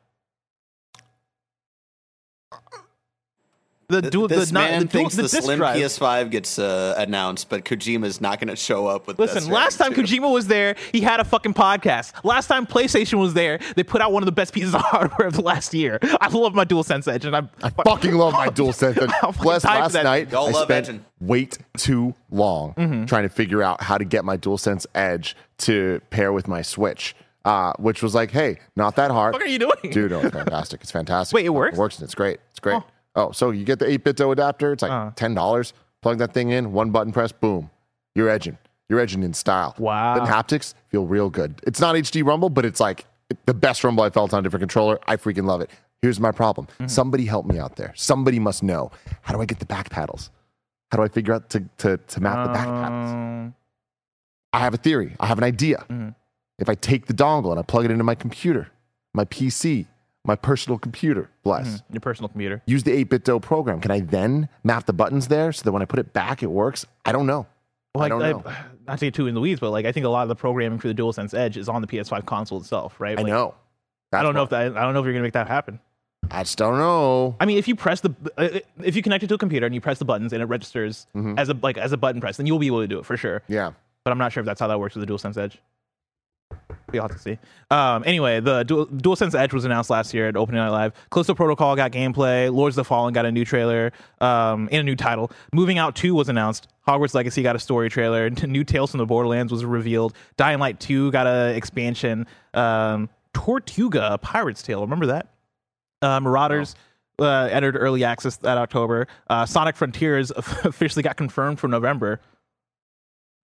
The dual
this
the, not,
man
the, dual,
thinks
the,
the, Slim
drive.
PS5 gets uh, announced, but Kojima's not going to show up with.
Listen,
Death
last time
Stranding 2.
Kojima was there, he had a fucking podcast. Last time PlayStation was there, they put out one of the best pieces of hardware of the last year. I love my DualSense Edge, and I'm
I fucking love my dual sense.
I'm fucking
Bless
tired of
last night.
Y'all
I
love
spent
edging.
wait too long
Mm-hmm.
trying to figure out how to get my DualSense Edge to pair with my Switch, uh, which was like, hey, not that hard.
What are you doing?
Dude, no, it's fantastic. It's fantastic.
Wait, it works?
It works and it's great. It's great. Oh, so you get the 8-bit adapter. It's like
Uh.
$10. Plug that thing in, one button press, boom. You're edging. You're edging in style.
Wow.
The haptics feel real good. It's not HD Rumble, but it's like the best Rumble I felt on a different controller. I freaking love it. Here's my problem.
Mm-hmm.
Somebody help me out there. Somebody must know. How do I get the back paddles? How do I figure out to, to, to map the back paddles?
Um,
I have a theory. I have an idea.
Mm-hmm.
If I take the dongle and I plug it into my computer, my PC, my personal computer, bless,
your personal computer.
use the 8-bit program, can I then map the buttons there so that when I put it back, it works? I don't know. I don't know.
I, not to get too in the weeds, but like I think a lot of the programming for the DualSense Edge is on the PS5 console itself, right?
I
Like,
know.
I don't know if that. I don't know if you're gonna make that happen.
I just don't know.
I mean, if you press the, uh, if you connect it to a computer and you press the buttons and it registers
Mm-hmm.
as a like as a button press, then you'll be able to do it for sure.
Yeah.
but I'm not sure if that's how that works with the DualSense Edge. We'll have to see. Um, anyway, the Dual, DualSense Edge was announced last year at Opening Night Live. Callisto Protocol got gameplay. Lords of the Fallen got a new trailer um, and a new title. Moving Out 2 was announced. Hogwarts Legacy got a story trailer. New Tales from the Borderlands was revealed. Dying Light 2 got an expansion. Um, Tortuga, Pirate's Tale. Remember that? Uh, Marauders uh, entered early access that October. Uh, Sonic Frontiers officially got confirmed for November.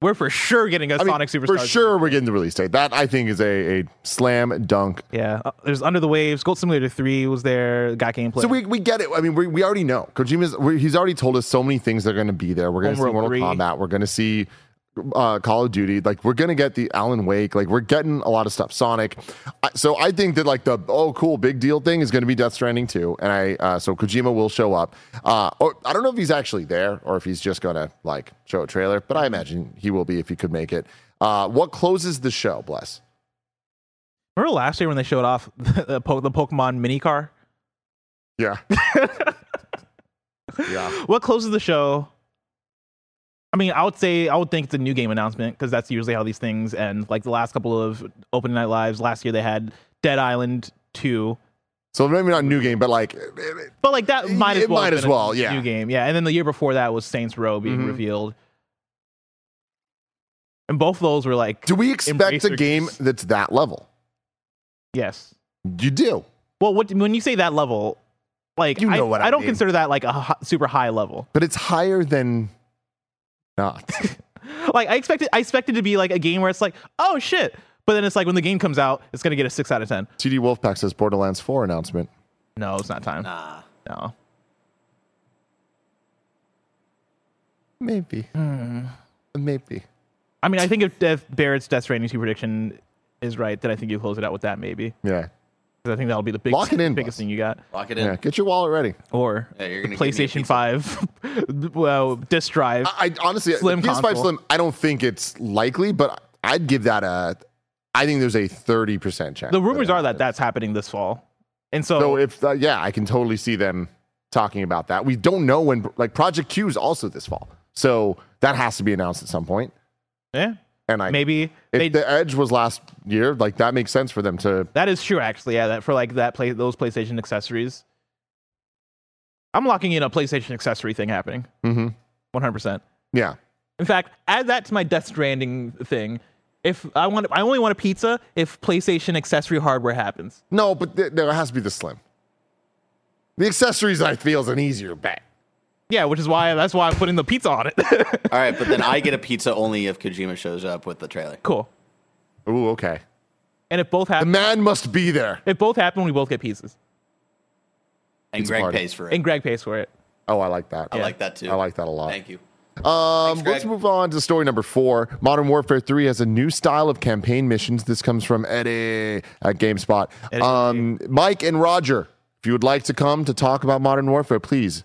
We're for sure getting a
I mean,
Sonic Superstars.
for sure, we're getting the release date. That I think is a, a slam dunk.
Yeah, uh, there's Under the Waves. Goat Simulator Three was there. Got gameplay.
So we, we get it. I mean, we, we already know. Kojima's we, he's already told us so many things that are going to be there. We're going to see Mortal
3.
Kombat. We're going to see uh, Call of Duty. Like we're to get the Alan Wake. Like we're getting a lot of stuff. Sonic. I, so I think that like the oh cool big deal thing is to be Death Stranding too. And I uh, so Kojima will show up. Uh, or I don't know if he's actually there or if he's just to like show a trailer, but I imagine he will be if he could make it. Uh, what closes the show? Bless.
Remember last year when they showed off the, po- the Pokemon mini car?
Yeah. yeah.
What closes the show? I mean, I would say I would think it's a new game announcement because that's usually how these things end. Like the last couple of Open Night Lives last year, they had Dead Island Two,
So maybe not new game, but like
but like that might as
It
well
might as well, yeah.
new game, yeah. And then the year before that was Saints Row being
Mhm.
revealed, and both of those were like,
do we expect a game that's that level?
yes.
You do.
Well, what when you say that level, like
You know
I,
what I
don't
mean.
consider that like a super high level.
but it's higher than not.
like I expected, I expected to be like a game where it's like, oh shit, but then it's like when the game comes out, it's gonna get a six out of ten.
TD Wolfpack says Borderlands 4 announcement.
No, it's not time.
Nah.
No.
Maybe.
Hmm.
Maybe.
I mean, I think if, if Barrett's Death Stranding 2 prediction is right, then I think you close it out with that maybe.
Yeah.
'Cause I think that'll be the big,
Lock it in,
biggest thing you got.
Lock it in.
Yeah. Get your wallet ready.
Or
Yeah, you're gonna give me a
PlayStation
pizza.
5, well, disc drive.
I, I honestly,
Slim
the PS5
console.
Slim, I don't think it's likely, but I'd give that a. I think there's a 30% chance.
the rumors
that
are that that's happening this fall. And so,
So if, uh, yeah, I can totally see them talking about that. We don't know when, like, Project Q is also this fall. So that has to be announced at some point.
yeah,
And I,
maybe
if the Edge was last year, like, that makes sense for them to.
that is true actually. Yeah, that for like that play those PlayStation accessories. I'm locking in a PlayStation accessory thing happening.
hmm
100%.
Yeah.
In fact, add that to my Death Stranding thing. If I want, I only want a pizza if PlayStation accessory hardware happens.
No, but th- there has to be the Slim. The accessories, I feel, is an easier bet.
Yeah, which is why that's why I'm putting the pizza on it.
All right, but then I get a pizza only if Kojima shows up with the trailer.
cool.
Ooh, okay.
And if both happen
The
happen,
man must be there.
if both happen, we both get pizzas,
And
Pizza
Greg
party.
pays for it.
and Greg pays for it.
Oh, I like that.
I like that too.
I like that a lot.
Thank you.
Um,
Thanks,
let's
Greg.
move on to story number four. Modern Warfare 3 has a new style of campaign missions. This comes from Eddie at GameSpot.
Eddie.
Um, Mike and Roger, if you would like to come to talk about Modern Warfare, please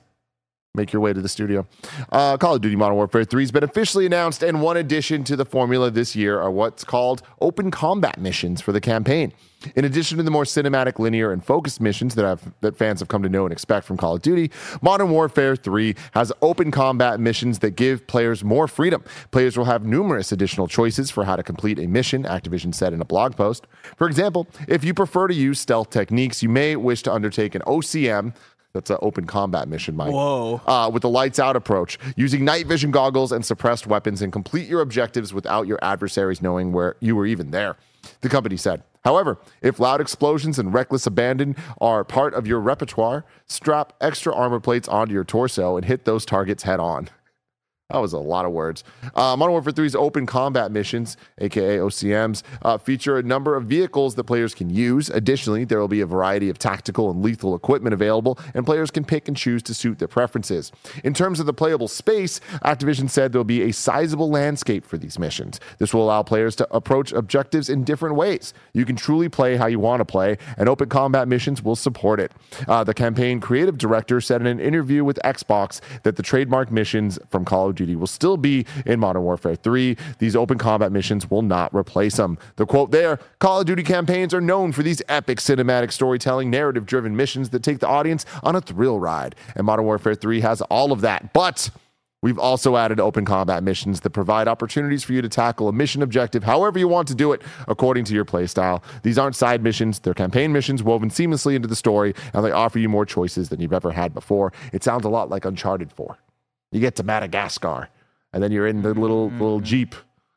make your way to the studio. Uh, Call of Duty Modern Warfare 3 has been officially announced, and one addition to the formula this year are what's called open combat missions for the campaign. In addition to the more cinematic, linear, and focused missions that have that fans have come to know and expect from Call of Duty, Modern Warfare 3 has open combat missions that give players more freedom. Players will have numerous additional choices for how to complete a mission, Activision said in a blog post. For example, if you prefer to use stealth techniques, you may wish to undertake an OCM. That's an open combat mission, Mike.
Whoa.
Uh, with the lights out approach, using night vision goggles and suppressed weapons, and complete your objectives without your adversaries knowing where you were even there. The company said. However, if loud explosions and reckless abandon are part of your repertoire, strap extra armor plates onto your torso and hit those targets head on. That was a lot of words. Uh, Modern Warfare 3's open combat missions, aka OCMs, uh, feature a number of vehicles that players can use. Additionally, there will be a variety of tactical and lethal equipment available, and players can pick and choose to suit their preferences. In terms of the playable space, Activision said there will be a sizable landscape for these missions. This will allow players to approach objectives in different ways. You can truly play how you want to play, and open combat missions will support it. Uh, the campaign creative director said in an interview with Xbox that the trademark missions from Call of Duty will still be in Modern Warfare 3. These open combat missions will not replace them. The quote there Call of Duty campaigns are known for these epic cinematic storytelling, narrative driven missions that take the audience on a thrill ride. And Modern Warfare 3 has all of that. But We've also added open combat missions that provide opportunities for you to tackle a mission objective however you want to do it according to your playstyle. These aren't side missions, they're campaign missions woven seamlessly into the story, and they offer you more choices than you've ever had before. It sounds a lot like Uncharted 4. You get to Madagascar, and then you're in the little little Jeep.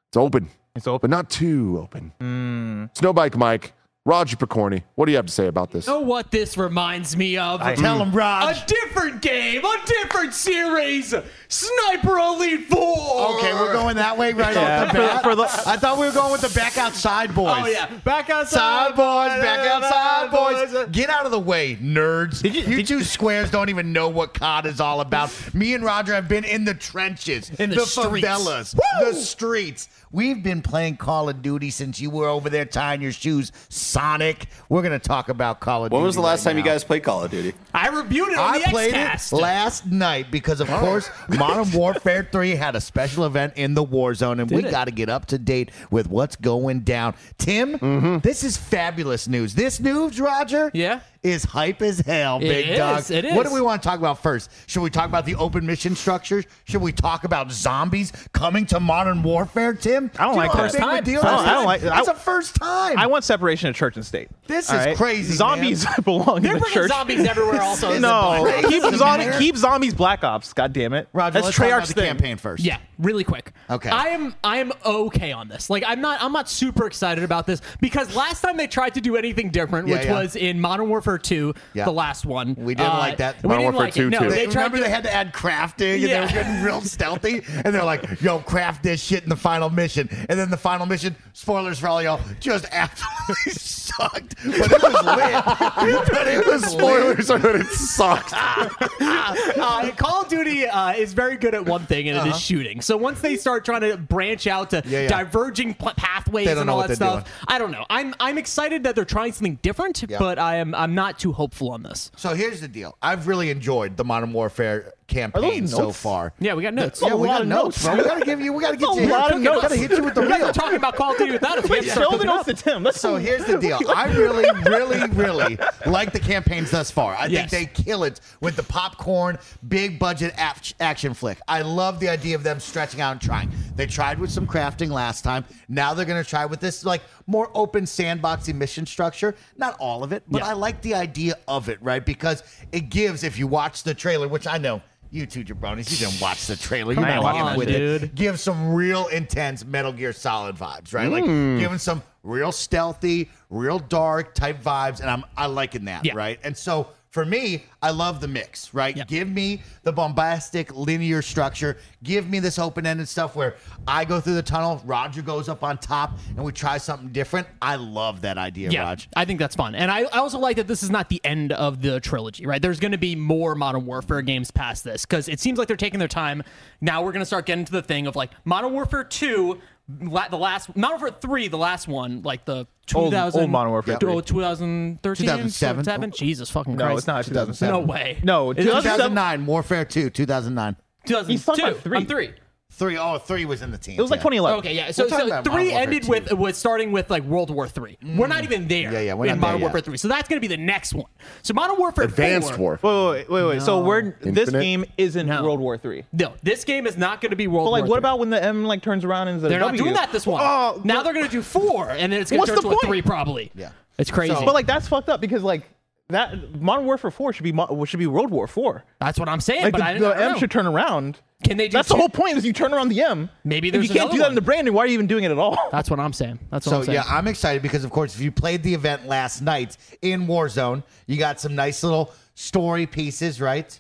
It's open,
It's open.
but not too open.
Mm.
Snowbike Mike, Roger Pokorny, what do you have to say about this?
You know what this reminds me of?
I Tell him, Raj.
A different game, a different series. Sniper Elite 4.
Okay, we're going that way right
Yeah,
off the bat.
for the-
I thought we were going with the back outside boys.
Oh, yeah. Back outside.
Side boys, back outside boys.
boys.
Get out of the way, nerds.
Did you-
you
did
two squares don't even know what COD is all about. Me and Roger have been in the trenches,
In the streets.
favelas, the streets. We've been playing Call of Duty since you were over there tying your shoes, Sonic. We're going to talk about Call of Duty.
When was the last
right
time you guys played Call of Duty?
I reviewed it on
I
the
played
Xcast.
it last night because, of course, Modern Warfare 3 had a special event in the war zone, and we
it?
got to get up to date with what's going down. Tim, mm-hmm. this is fabulous news. This news, Roger,
Yeah?
Is hype as hell,
It
big
is,
dog. What do we want to talk about first? Should we talk about the open mission structures? Should we talk about zombies coming to Modern Warfare, Tim?
I don't
Do
like
know how
that.
big of a
First
deal
time.
this
I don't
is?
like-
That's
I-
a first time.
I want separation of church and state.
This
all
is crazy,
Zombies belong
They're
in the church.
zombies everywhere also.
No, keep
Crazy,
zombie, keep zombies Black Ops. God damn it,
Roger,
that's
let's talk about
Treyarch's
the
thing.
campaign first.
Yeah, really quick.
Okay.
I am I am okay on this. Like I'm not I'm not super excited about this because last time they tried to do anything different,
Yeah,
which
yeah.
was in Modern Warfare 2,
Yeah.
the last one.
We didn't like that.
We
Modern
didn't
Warfare
like
2
it. No,
too.
they
They,
tried
remember
to
they had to add crafting and they were getting real stealthy and they're like, yo, craft this shit in the final mission. And then the final mission, spoilers for all y'all, just absolutely sucked. But it was lit. but it
The
was lit.
spoilers are that it sucked.
uh, Call of Duty uh, is very good at one thing, and it is shooting. So once they start trying to branch out to
Uh-huh. Yeah, yeah.
diverging pl- pathways and all that stuff,
doing.
I don't know. I'm I'm excited that they're trying something different,
Yeah.
but I am I'm not too hopeful on this.
So here's the deal. I've really enjoyed the Modern Warfare campaign so far.
Yeah, we got notes.
Yeah, we got notes,
notes.
bro. We gotta give you. We gotta get
you. a lot of
we
notes.
gotta hit you with the
You guys
real.
are talking about Call of Duty without us. We have to start
Show the notes to Tim. That's
So here's the deal. I really, really, really like the campaigns thus far. I
Yes.
think they kill it with the popcorn, big budget ap- action flick. I love the idea of them stretching out and trying. They tried with some crafting last time. Now they're going to try with this like more open sandboxy mission structure. Not all of it, but
Yeah.
I like the idea of it, right? Because it gives, if you watch the trailer, which I know. You two jabronis, you didn't watch the trailer. You're
Come
not
on,
with
dude.
it. Give some real intense Metal Gear Solid vibes, right? Like mm. giving some real stealthy, real dark type vibes, and I'm I liking that,
Yeah.
right? And so for me, I love the mix, right?
Yeah.
Give me the bombastic linear structure. Give me this open-ended stuff where I go through the tunnel, Roger goes up on top, and we try something different. I love that idea,
Yeah,
Raj.
I think that's fun, and I, I also like that this is not the end of the trilogy. Right, there's going to be more Modern Warfare games past this because it seems like they're taking their time. Now we're going to start getting to the thing of like Modern Warfare two, la- the last Modern Warfare three, the last one, like the
Old-
2000,
old Modern Warfare
oh,
3.
2013,
2007.
2007? Jesus fucking Christ!
no, it's not
2007.
2007.
No way.
No,
Is it
2007
2009, Warfare 2, 2009.
2002.
He's talking about three.
I'm three.
Three, oh, three was in the team.
It was like 2011.
Okay, yeah. So,
We're talking
so
about
three
Modern Warfare
ended with with starting with like World War Three. We're not mm. even there.
Yeah, yeah, we're
in
not
Modern
there
Warfare
yet.
Three. So that's going to be the next one. So Modern Warfare
Advanced
4,
War.
Wait, wait, wait, wait. So we're this
Infinite?
game isn't
No.
World War Three.
No, this game is not going to be World War.
But like,
War
what
III.
about when the M like turns around and is a
They're not
W?
doing that this one.
Oh,
now they're going to do four, and then it's going
What's
to turn
the
to a
point?
three probably.
Yeah.
it's crazy.
But like that's fucked up because like that Modern Warfare Four should be should be World War Four.
that's what I'm saying.
Like
but
the,
I,
the
I don't
M
know.
should turn around.
Can they do
That's the whole point is you turn around the M.
Maybe
if
there's
you can't do that
one.
in the branding, why are you even doing it at all?
That's what I'm saying. That's what
So
I'm saying.
yeah, I'm excited because of course, if you played the event last night in Warzone, you got some nice little story pieces, right?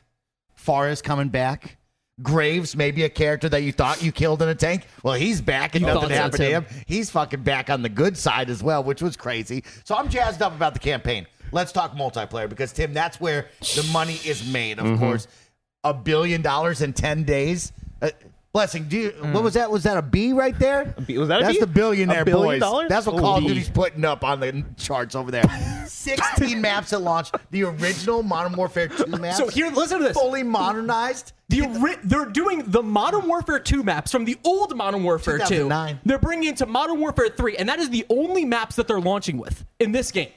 Forrest coming back. Graves, maybe a character that you thought you killed in a tank. Well, he's back and
You
nothing happened to
too.
him. He's fucking back on the good side as well, which was crazy. So I'm jazzed up about the campaign. Let's talk multiplayer because Tim, that's where the money is made. Of
Mm-hmm.
course, a billion dollars in ten days. Uh, blessing, do you, what was that? Was that a B right there?
B- was that a
That's
B?
the billionaire
A billion
boys.
dollars?
That's what
Oh,
Call of Duty's putting up on the charts over there. 16 maps at launch. The original Modern Warfare 2 maps.
So here, listen to this.
Fully modernized.
The ori- they're doing the Modern Warfare 2 maps from the old Modern Warfare 2.
2009.
They're bringing into Modern Warfare 3, and that is the only maps that they're launching with in this game.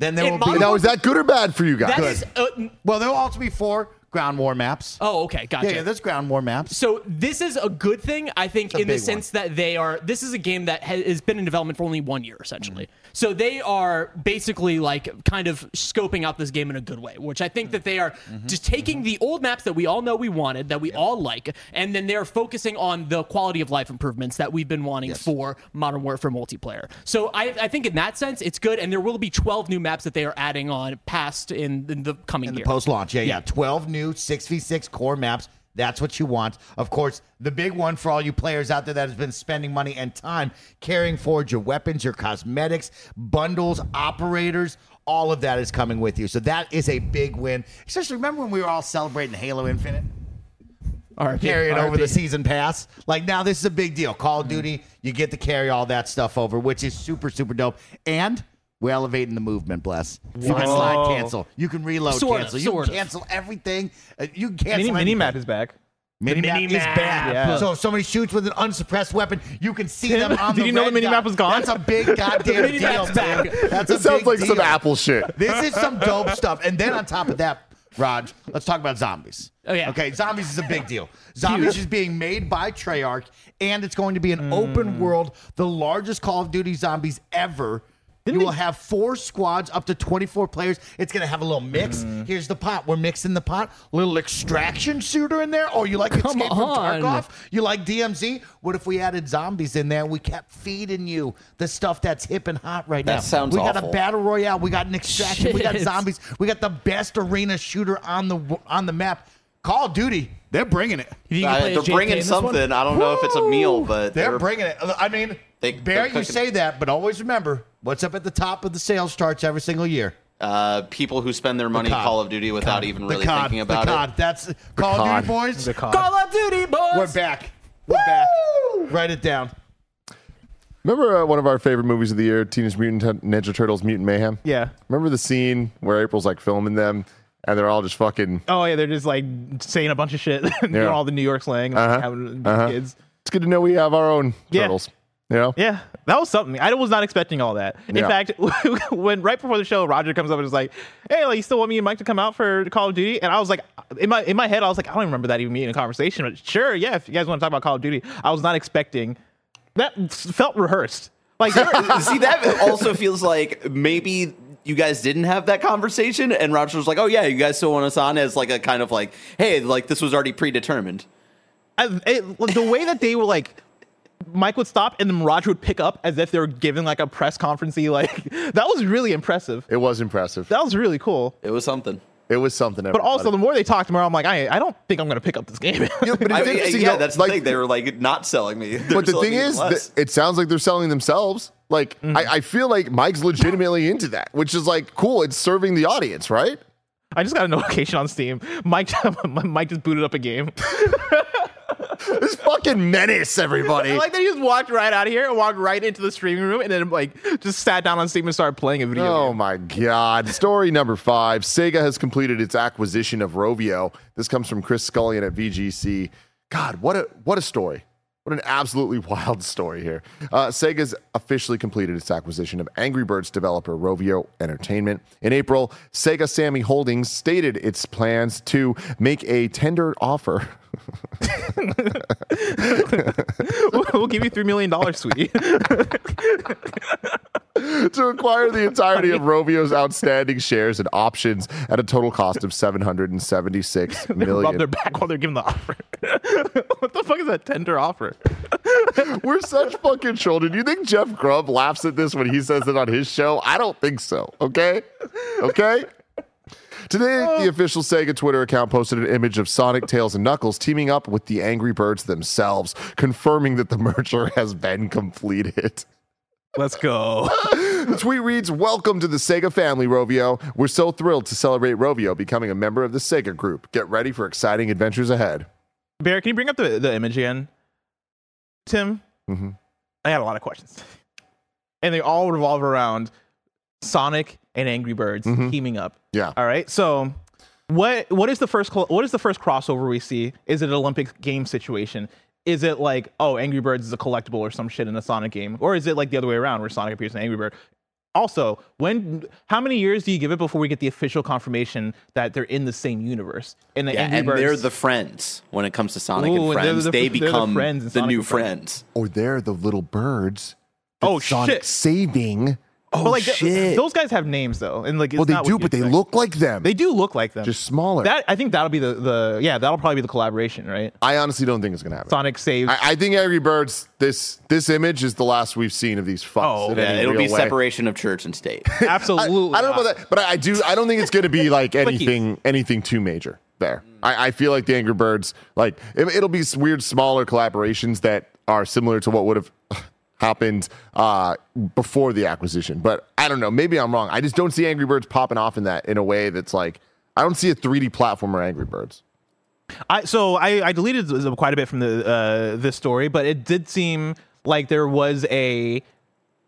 Then there
In
will be.
Now, is that good or bad for you guys?
That is, uh,
Well, there will also be four ground war maps.
Oh, okay, gotcha.
Yeah, yeah, there's ground war maps.
So this is a good thing, I think, in the sense that they are. This is a game that has, been in development for only one year, essentially.
Mm-hmm.
So they are basically like kind of scoping out this game in a good way, which I think that they are
Mm-hmm.
just taking the old maps that we all know we wanted, that we all like, and then they're focusing on the quality of life improvements that we've been wanting for Modern Warfare multiplayer. So I, I think in that sense, it's good, and there will be 12 new maps that they are adding on past in, in the coming
in the post launch. Yeah, yeah, 12 new 6v6 core maps. That's what you want. Of course, the big one for all you players out there that has been spending money and time carrying forward your weapons, your cosmetics, bundles, operators, all of that is coming with you. So that is a big win. Especially remember when we were all celebrating Halo Infinite?
RIP,
carrying over the season pass. Like now, this is a big deal. Call of Duty, you get to carry all that stuff over, which is super, super dope. And we're elevating the movement. Bless. You can slide cancel. You can reload
Sort of,
cancel. You
sort
can
of.
cancel everything. Uh, You can cancel
Mini, mini map is back.
Mini map is
map.
bad.
Yeah.
So if somebody shoots with an unsuppressed weapon, you can see
Tim,
them on the city.
did
the
you know the mini map was gone?
That's a big goddamn
mini
deal.
map's back.
man. That's a
This sounds
big
like some. Apple shit.
This is some dope stuff. And then on top of that, Raj, let's talk about zombies.
Oh, yeah.
Okay, zombies is a big deal. Zombies is being made by Treyarch, and it's going to be an
Mm.
open world, the largest Call of Duty zombies ever. You will have four squads, up to 24 players. It's going to have a little mix.
Mm.
Here's the pot. We're mixing the pot. Little extraction shooter in there. Oh, you like
Come
Escape from. Tarkov? You like DMZ? What if we added zombies in there? We kept feeding you the stuff that's hip and hot right
That
now.
That sounds
We got
awful.
a battle royale. We got an extraction. We got zombies. We got the best arena shooter on the on the map. Call of Duty. They're bringing it.
You you
Uh, they're bringing
in one?
something. I don't know if it's a meal, but
They're bringing it. I mean,
They-
Bear,
they're
you say that, but always remember what's up at the top of the sales charts every single year.
uh, people who spend their money
COD.
Call of Duty without even really
COD,
thinking about
the
it.
COD. That's Call of Duty, boys.
The COD.
Call of Duty, boys.
We're back. We're back. Write it down.
Remember uh, one of our favorite movies of the year, Teenage Mutant Ninja Turtles: Mutant Mayhem?
Yeah.
Remember the scene where April's like filming them, and they're all just fucking.
Oh yeah, they're just like saying a bunch of shit, doing
Yeah.
all the New York slang, like,
Uh-huh.
having
Uh-huh.
kids.
It's good to know we have our own
Yeah.
turtles. You know?
Yeah, that was something. I was not expecting all that. In
Yeah.
fact, when right before the show, Roger comes up and is like, "Hey, like, you still want me and Mike to come out for Call of Duty?" And I was like, in my in my head, I was like, I don't remember that even being a conversation. But sure, yeah, if you guys want to talk about Call of Duty, I was not expecting. That felt rehearsed. Like,
See, that also feels like maybe you guys didn't have that conversation, and Roger was like, "Oh yeah, you guys still want us on as like a kind of like, hey, like this was already predetermined."
I, it, the way that they were like. Mike would stop and then Roger would pick up as if they were giving like a press conferencey. Like that was really impressive.
It was impressive.
That was really cool.
It was something.
It was something.
But also, the more they talked, the more I'm like, I, I don't think I'm going to pick up this game.
Yeah, but
I
it's
mean,
interesting,
yeah, that's
like,
the thing. They were like not selling me. They're
But the thing is,
less.
that it sounds like they're selling themselves. Like
Mm-hmm.
I, I feel like Mike's legitimately into that, which is like cool. It's serving the audience, right?
I just got a notification on Steam. Mike, Mike just booted up a game.
This fucking menace, everybody.
I like that he just walked right out of here and walked right into the streaming room and then like just sat down on Steam and started playing a video
Oh
game.
my God. Story number five Sega has completed its acquisition of Rovio. This comes from Chris Scullion at VGC. God, what a what a story. What an absolutely wild story here. Uh, Sega's officially completed its acquisition of Angry Birds developer Rovio Entertainment. In April, Sega Sammy Holdings stated its plans to make a tender offer.
we'll give you $3 million, sweetie.
to acquire the entirety of Rovio's outstanding shares and options at a total cost of 776
they rub their back while they're giving the offer. what the fuck is that tender offer?
We're such fucking children. You think Jeff Grubb laughs at this when he says it on his show? I don't think so. Okay? Okay? Today, oh. the official Sega Twitter account posted an image of Sonic, Tails, and Knuckles teaming up with the Angry Birds themselves, confirming that the merger has been completed.
Let's go.
The tweet reads Welcome to the Sega family, Rovio. We're so thrilled to celebrate Rovio becoming a member of the Sega group. Get ready for exciting adventures ahead.
Bear, can you bring up the, the image again? Tim,
Mhm.
I had a lot of questions. And they all revolve around Sonic and Angry Birds teaming up.
Yeah.
All right. So, what what is the first what is the first crossover we see? Is it an Olympic game situation? Is it like oh Angry Birds is a collectible or some shit in a Sonic game, or is it like the other way around where Sonic appears in Angry Bird? Also, when how many years do you give it before we get the official confirmation that they're in the same universe? And, the
Yeah,
Angry
and
Birds-
they're the friends when it comes to Sonic
Ooh,
and
and they're
Friends.
the-
they
they're the
become
friends
the new
Friends.
friends.
Or they're the little birds. that
Oh,
Sonic
shit.
saving.
Oh
but like
shit!
those guys have names though, and like it's
Well, they do, but they
expect.
look like them.
they do look like them.
just smaller.
that I think that'll be the the yeah that'll probably be the collaboration, right?
I honestly don't think it's gonna happen.
Sonic saves.
I, I think Angry Birds. This this image is the last we've seen of these fucks.
Oh,
yeah, it'll be
way.
separation of church and state.
Absolutely,
I don't know about that, but I, I do. I don't think it's going to be like anything anything too major there. I, I feel like the Angry Birds, like it, it'll be weird smaller collaborations that are similar to what would have happened uh, before the acquisition. But I don't know. Maybe I'm wrong. I just don't see Angry Birds popping off in that in a way that's like I don't see a 3D platformer Angry Birds.
I so I, I deleted quite a bit from the uh, this story, but it did seem like there was a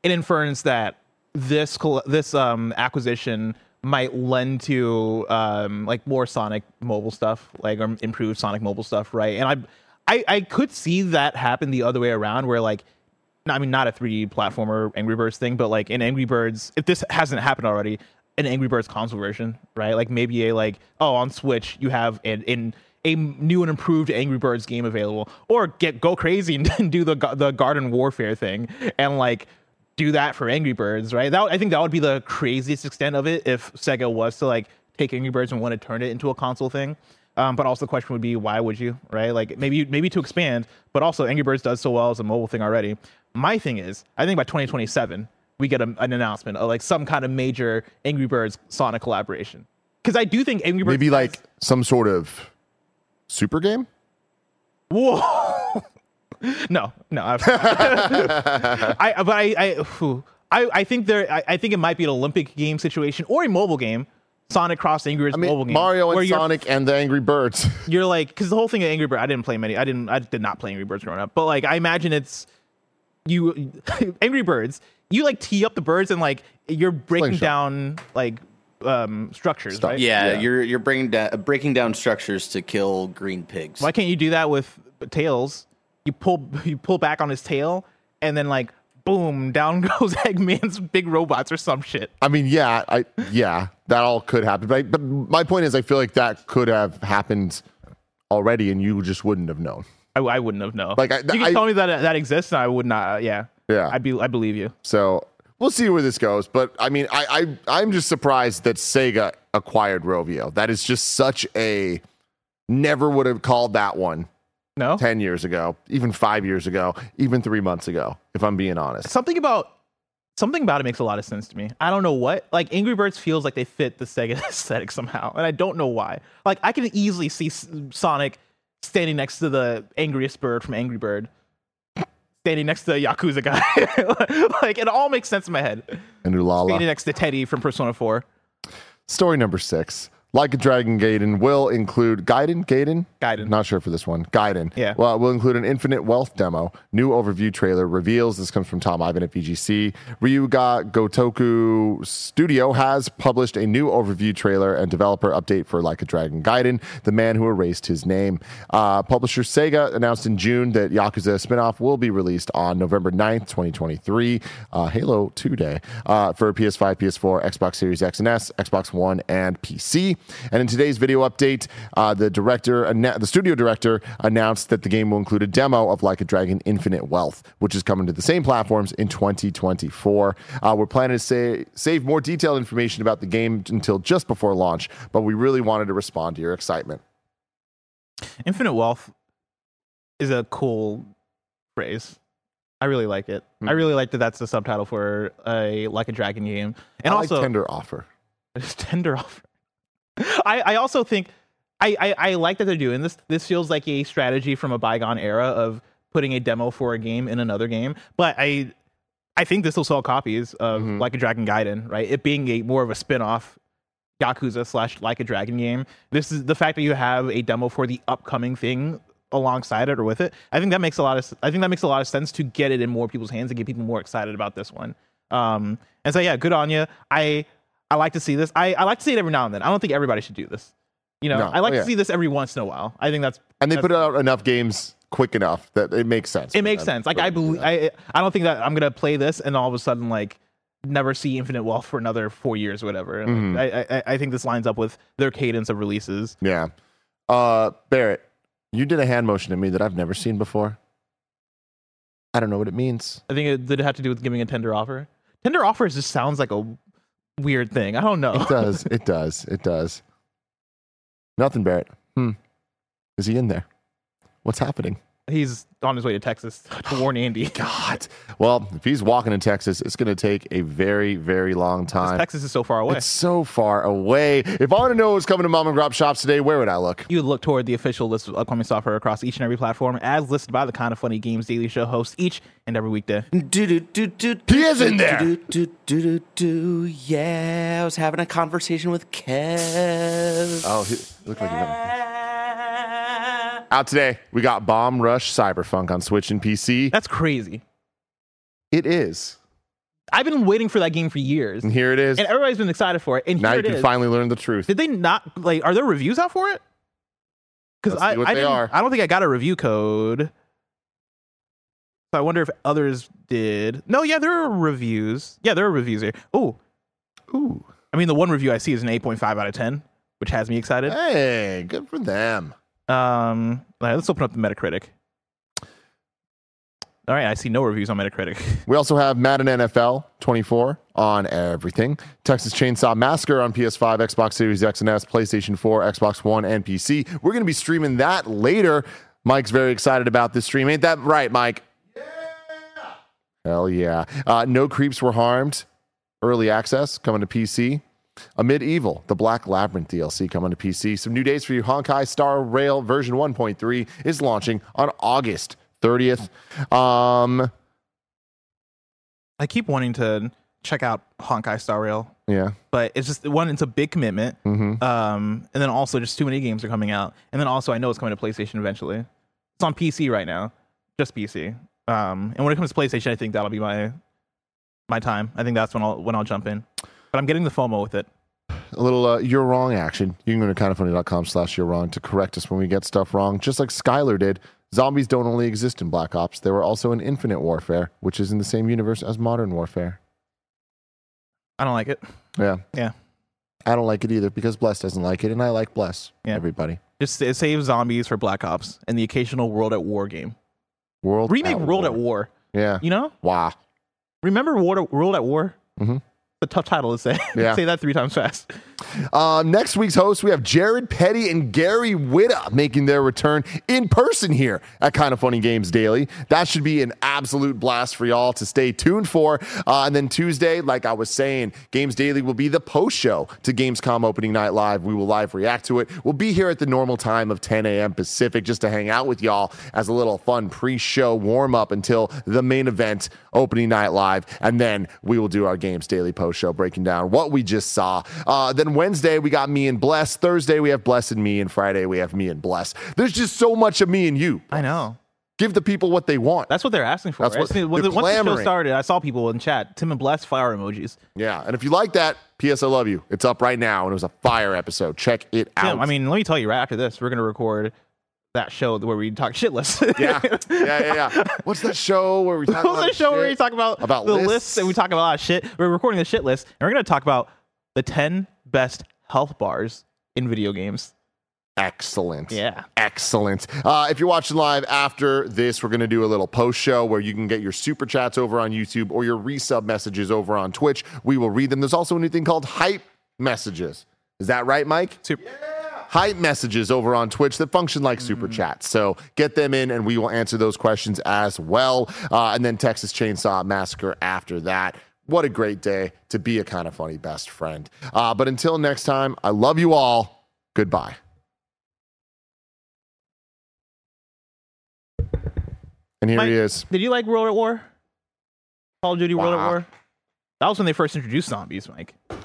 an inference that this this um, acquisition might lend to um, like more Sonic mobile stuff, like or improved Sonic mobile stuff, right? And I, I I could see that happen the other way around, where like. I mean, not a 3D platformer Angry Birds thing, but like in Angry Birds, if this hasn't happened already, an Angry Birds console version, right? Like maybe a like, oh, on Switch you have an in a new and improved Angry Birds game available, or get go crazy and do the the Garden Warfare thing and like do that for Angry Birds, right? That I think that would be the craziest extent of it if Sega was to like take Angry Birds and want to turn it into a console thing. Um, but also the question would be, why would you, right? Like maybe maybe to expand, but also Angry Birds does so well as a mobile thing already. My thing is, I think by 2027 we get a, an announcement of like some kind of major Angry Birds Sonic collaboration. Because I do think Angry Birds
Maybe
has-
like some sort of super game.
Whoa. no, no. I've- but I, I. I, I think there. I, I think it might be an Olympic game situation or a mobile game. Sonic Cross Angry Birds
I mean,
mobile game.
Mario and Sonic and the Angry Birds.
You're like, because the whole thing of Angry Bird, I didn't play many. I didn't. I did not play Angry Birds growing up. But like, I imagine it's you, Angry Birds. You like tee up the birds and like you're breaking
Slingshot.
down like um structures,
Stuff.
right?
yeah,
Yeah.
you're you're bringing da- breaking down structures to kill green pigs.
Why can't you do that with Tails? You pull you pull back on his tail, and then like boom, down goes Eggman's big robots or some shit.
I mean, yeah, I yeah, that all could happen. But, I, but my point is, I feel like that could have happened already, and you just wouldn't have known.
I, I wouldn't have known.
Like, I-
you can
I-
tell me that that exists, and I would not. Uh, yeah,
Yeah.
I'd be I believe you.
So we'll see where this goes. But I mean, I, I I'm just surprised that Sega acquired Rovio. That is just such a never would have called that one
No,
ten years ago, even five years ago, even three months ago. If I'm being honest.
something about something about it makes a lot of sense to me. I don't know what. Like Angry Birds feels like they fit the Sega aesthetic somehow, and I don't know why. Like I can easily see Sonic standing next to the angriest bird from Angry Bird, standing next to the Yakuza guy. like it all makes sense in my head.
And Ulala.
Standing next to Teddie from Persona Four.
Story number six. Like a Dragon Gaiden will include Gaiden, Gaiden,
Gaiden.
Not sure for this one. Gaiden.
Yeah.
Well, it will include an Infinite Wealth demo. New overview trailer reveals. This comes from Tom Ivan at VGC. Ryu Ga Gotoku Studio has published a new overview trailer and developer update for Like a Dragon Gaiden, the man who erased his name. Uh, publisher Sega announced in June that Yakuza spinoff will be released on November 9th, 2023, uh, Halo 2 Day, uh, for PS5, PS4, Xbox Series X and S, Xbox One, and PC. And in today's video update, uh, the director, anna- the studio director, announced that the game will include a demo of Like a Dragon Infinite Wealth, which is coming to the same platforms in 2024. Uh, we're planning to say, save more detailed information about the game until just before launch, but we really wanted to respond to your excitement.
Infinite Wealth is a cool phrase. I really like it.
Hmm.
I really like that that's the subtitle for a Like a Dragon game. And
I
also
like tender offer.
It's tender offer. I, I also think I, I, I like that they're doing this. This feels like a strategy from a bygone era of putting a demo for a game in another game. But I I think this will sell copies of
Mhm.
Like a Dragon Gaiden, right? It being a more of a spin-off Yakuza slash Like a Dragon game. This is the fact that you have a demo for the upcoming thing alongside it or with it. I think that makes a lot of I think that makes a lot of sense to get it in more people's hands and get people more excited about this one. Um, and so yeah, good on you. I I like to see this. I, I like to see it every now and then. I don't think everybody should do this. You know,
No.
I like
Oh, yeah.
to see this every once in a while. I think that's
And they
that's-
put out enough games quick enough that it makes sense.
it makes
them
sense. Like I
do
believe
that.
I I don't think that I'm gonna play this and all of a sudden like never see Infinite Wealth for another four years or whatever. And,
Mm-hmm.
like, I, I I think this lines up with their cadence of releases.
Yeah. Uh, Barrett, you did a hand motion to me that I've never seen before. I don't know what it means.
I think it did have to do with giving a tender offer. Tender offers just sounds like a weird thing. I don't know.
It does. it does. It does. Nothing, Barrett. Hmm. Is he in there? What's happening?
He's on his way to Texas to warn Andy.
God. Well, if he's walking in Texas, it's going to take a very, very long time.
Texas is so far away.
It's so far away. If I want to know what's coming to mom and grop shops today, where would I look?
You would look toward the official list of upcoming software across each and every platform, as listed by the Kind of Funny Games Daily Show hosts each and every weekday.
He is in there.
Do, do, do, do, do. Yeah, I was having a conversation with Kev.
Oh, he looked like he had Out today, we got Bomb Rush Cyberfunk on Switch and PC.
That's crazy.
It is.
I've been waiting for that game for years,
And here it is.
and everybody's been excited for it. And
now you can
is.
finally learn the truth.
Did they not like? Are there reviews out for it? Because I, I
they are.
I don't think I got a review code. So I wonder if others did. No, yeah, there are reviews. Yeah, there are reviews here. Oh,
Ooh.
I mean, the one review I see is an 8.5 out of 10, which has me excited.
Hey, good for them.
Um, let's open up the Metacritic. All right, I see no reviews on Metacritic.
We also have Madden NFL 24 on everything. Texas Chainsaw Massacre on PS5, Xbox Series X and S, PlayStation 4, Xbox One, and PC. We're going to be streaming that later. Mike's very excited about this stream. Ain't that right, Mike? Yeah. Hell yeah. Uh, no creeps were harmed. Early access coming to PC. Amid Evil, the Black Labyrinth DLC coming to PC. Some new dates for you. Honkai Star Rail version 1.3 is launching on August 30th. Um,
I keep wanting to check out Honkai Star Rail,
yeah.
but it's just one. It's a big commitment.
Mm-hmm.
Um, and then also just too many games are coming out, and then also I know it's coming to PlayStation eventually. It's on PC right now, just PC. Um, and when it comes to PlayStation, I think that'll be my my time. I think that's when I'll when I'll jump in. But I'm getting the FOMO with it.
a little uh, you're wrong action. You can go to kindafunny.com slash you're wrong to correct us when we get stuff wrong, just like Skylar did. Zombies don't only exist in Black Ops, they were also in Infinite Warfare, which is in the same universe as Modern Warfare.
I don't like it.
Yeah.
Yeah.
I don't like it either because Bless doesn't like it, and I like Bless.
Yeah.
Everybody.
Just it saves zombies for Black Ops and the occasional World at War game.
World
Remake
at
World
War.
at War.
Yeah.
You know?
Wow.
Remember World at, World at War?
Mhm.
A tough title to say.
Yeah.
say that three times fast.
Um, next week's host, we have Jared Petty and Gary Whitta making their return in person here at Kind of Funny Games Daily. That should be an absolute blast for y'all to stay tuned for. Uh, and then Tuesday, like I was saying, Games Daily will be the post show to Gamescom opening night live. We will live react to it. We'll be here at the normal time of 10 a.m. Pacific just to hang out with y'all as a little fun pre show warm up until the main event, opening night live. And then we will do our Games Daily post show breaking down what we just saw. Uh, then Wednesday, we got me and Bless. Thursday, we have Bless and me. And Friday, we have me and Bless. There's just so much of me and you.
I know.
Give the people what they want.
That's what they're asking for.
That's what-
when
they're
the- once the show started, I saw people in chat. Tim and Bless fire emojis.
yeah. And if you like that, P.S. I love you. It's up right now. And it was a fire episode. Check it out.
Tim, I mean, let me tell you, right after this, we're gonna record that show where we talk shitless.
yeah. Yeah, yeah, yeah. What's that show where we talk
What's
about
that show where
shit?
you talk about,
About
the
lists?
lists and we talk about a lot of shit? We're recording the shit list, and we're gonna talk about the ten best health bars in video games.
Excellent.
Yeah.
Excellent. Uh, if you're watching live after this, we're going to do a little post show where you can get your super chats over on YouTube or your resub messages over on Twitch. We will read them. There's also a new thing called hype messages. Is that right, Mike?
Super.
Hype messages over on Twitch that function like super chats. So get them in and we will answer those questions as well. Uh, and then Texas Chainsaw Massacre after that. What a great day to be a kind of funny best friend. Uh, but until next time, I love you all. Goodbye. And here
Mike,
he is.
Did you like World at War? Call of Duty World at War? That was when they first introduced zombies, Mike. It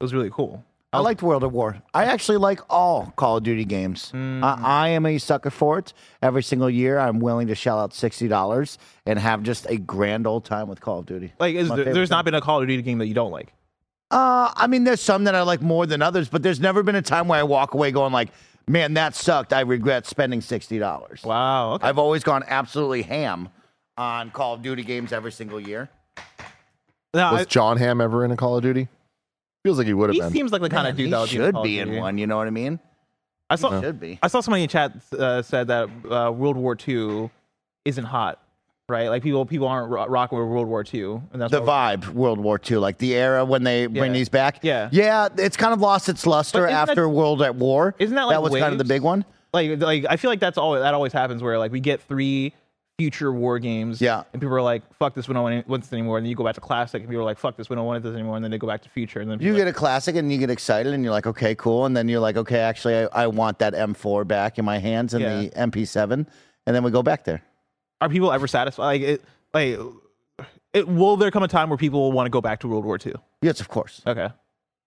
was really cool.
I liked World at War. I actually like all Call of Duty games.
Mm.
I, I am a sucker for it. Every single year, I'm willing to shell out sixty dollars and have just a grand old time with Call of Duty.
Like, is
My
there,
favorite
there's
thing.
not been a Call of Duty game that you don't like.
Uh, I mean, there's some that I like more than others, but there's never been a time where I walk away going like, "Man, that sucked. I regret spending sixty dollars."
Wow. Okay.
I've always gone absolutely ham on Call of Duty games every single year.
No,
Was
I-
Jon Hamm ever in a Call of Duty? Feels like he would have
he
been.
seems like the kind
Man,
of dude that would
should be in one. You know what I mean?
I saw
should be.
I saw somebody in chat uh, said that uh, World War II isn't hot, right? Like people people aren't ro- rocking with World War II, and that's
The
why-
vibe, World War II, like the era when they bring
Yeah.
these back.
Yeah.
yeah, it's kind of lost its luster
But isn't
after
that-
World at War.
Isn't that like
that was kind of the
waves?
big one?
like like I feel like that's always that always happens where like we get three future war games,
Yeah.
and people are like, "Fuck this, we don't want this anymore," and then you go back to classic, and people are like, "Fuck this, we don't want this anymore," and then they go back to future, and then
You get
are
a classic and you get excited and you're like, okay, cool, and then you're like, okay, actually, I, I want that M4 back in my hands and
Yeah.
the MP7, and then we go back there.
are people ever satisfied? Like, it, like, it, will there come a time where people will want to go back to World War II?
Yes, of course.
Okay,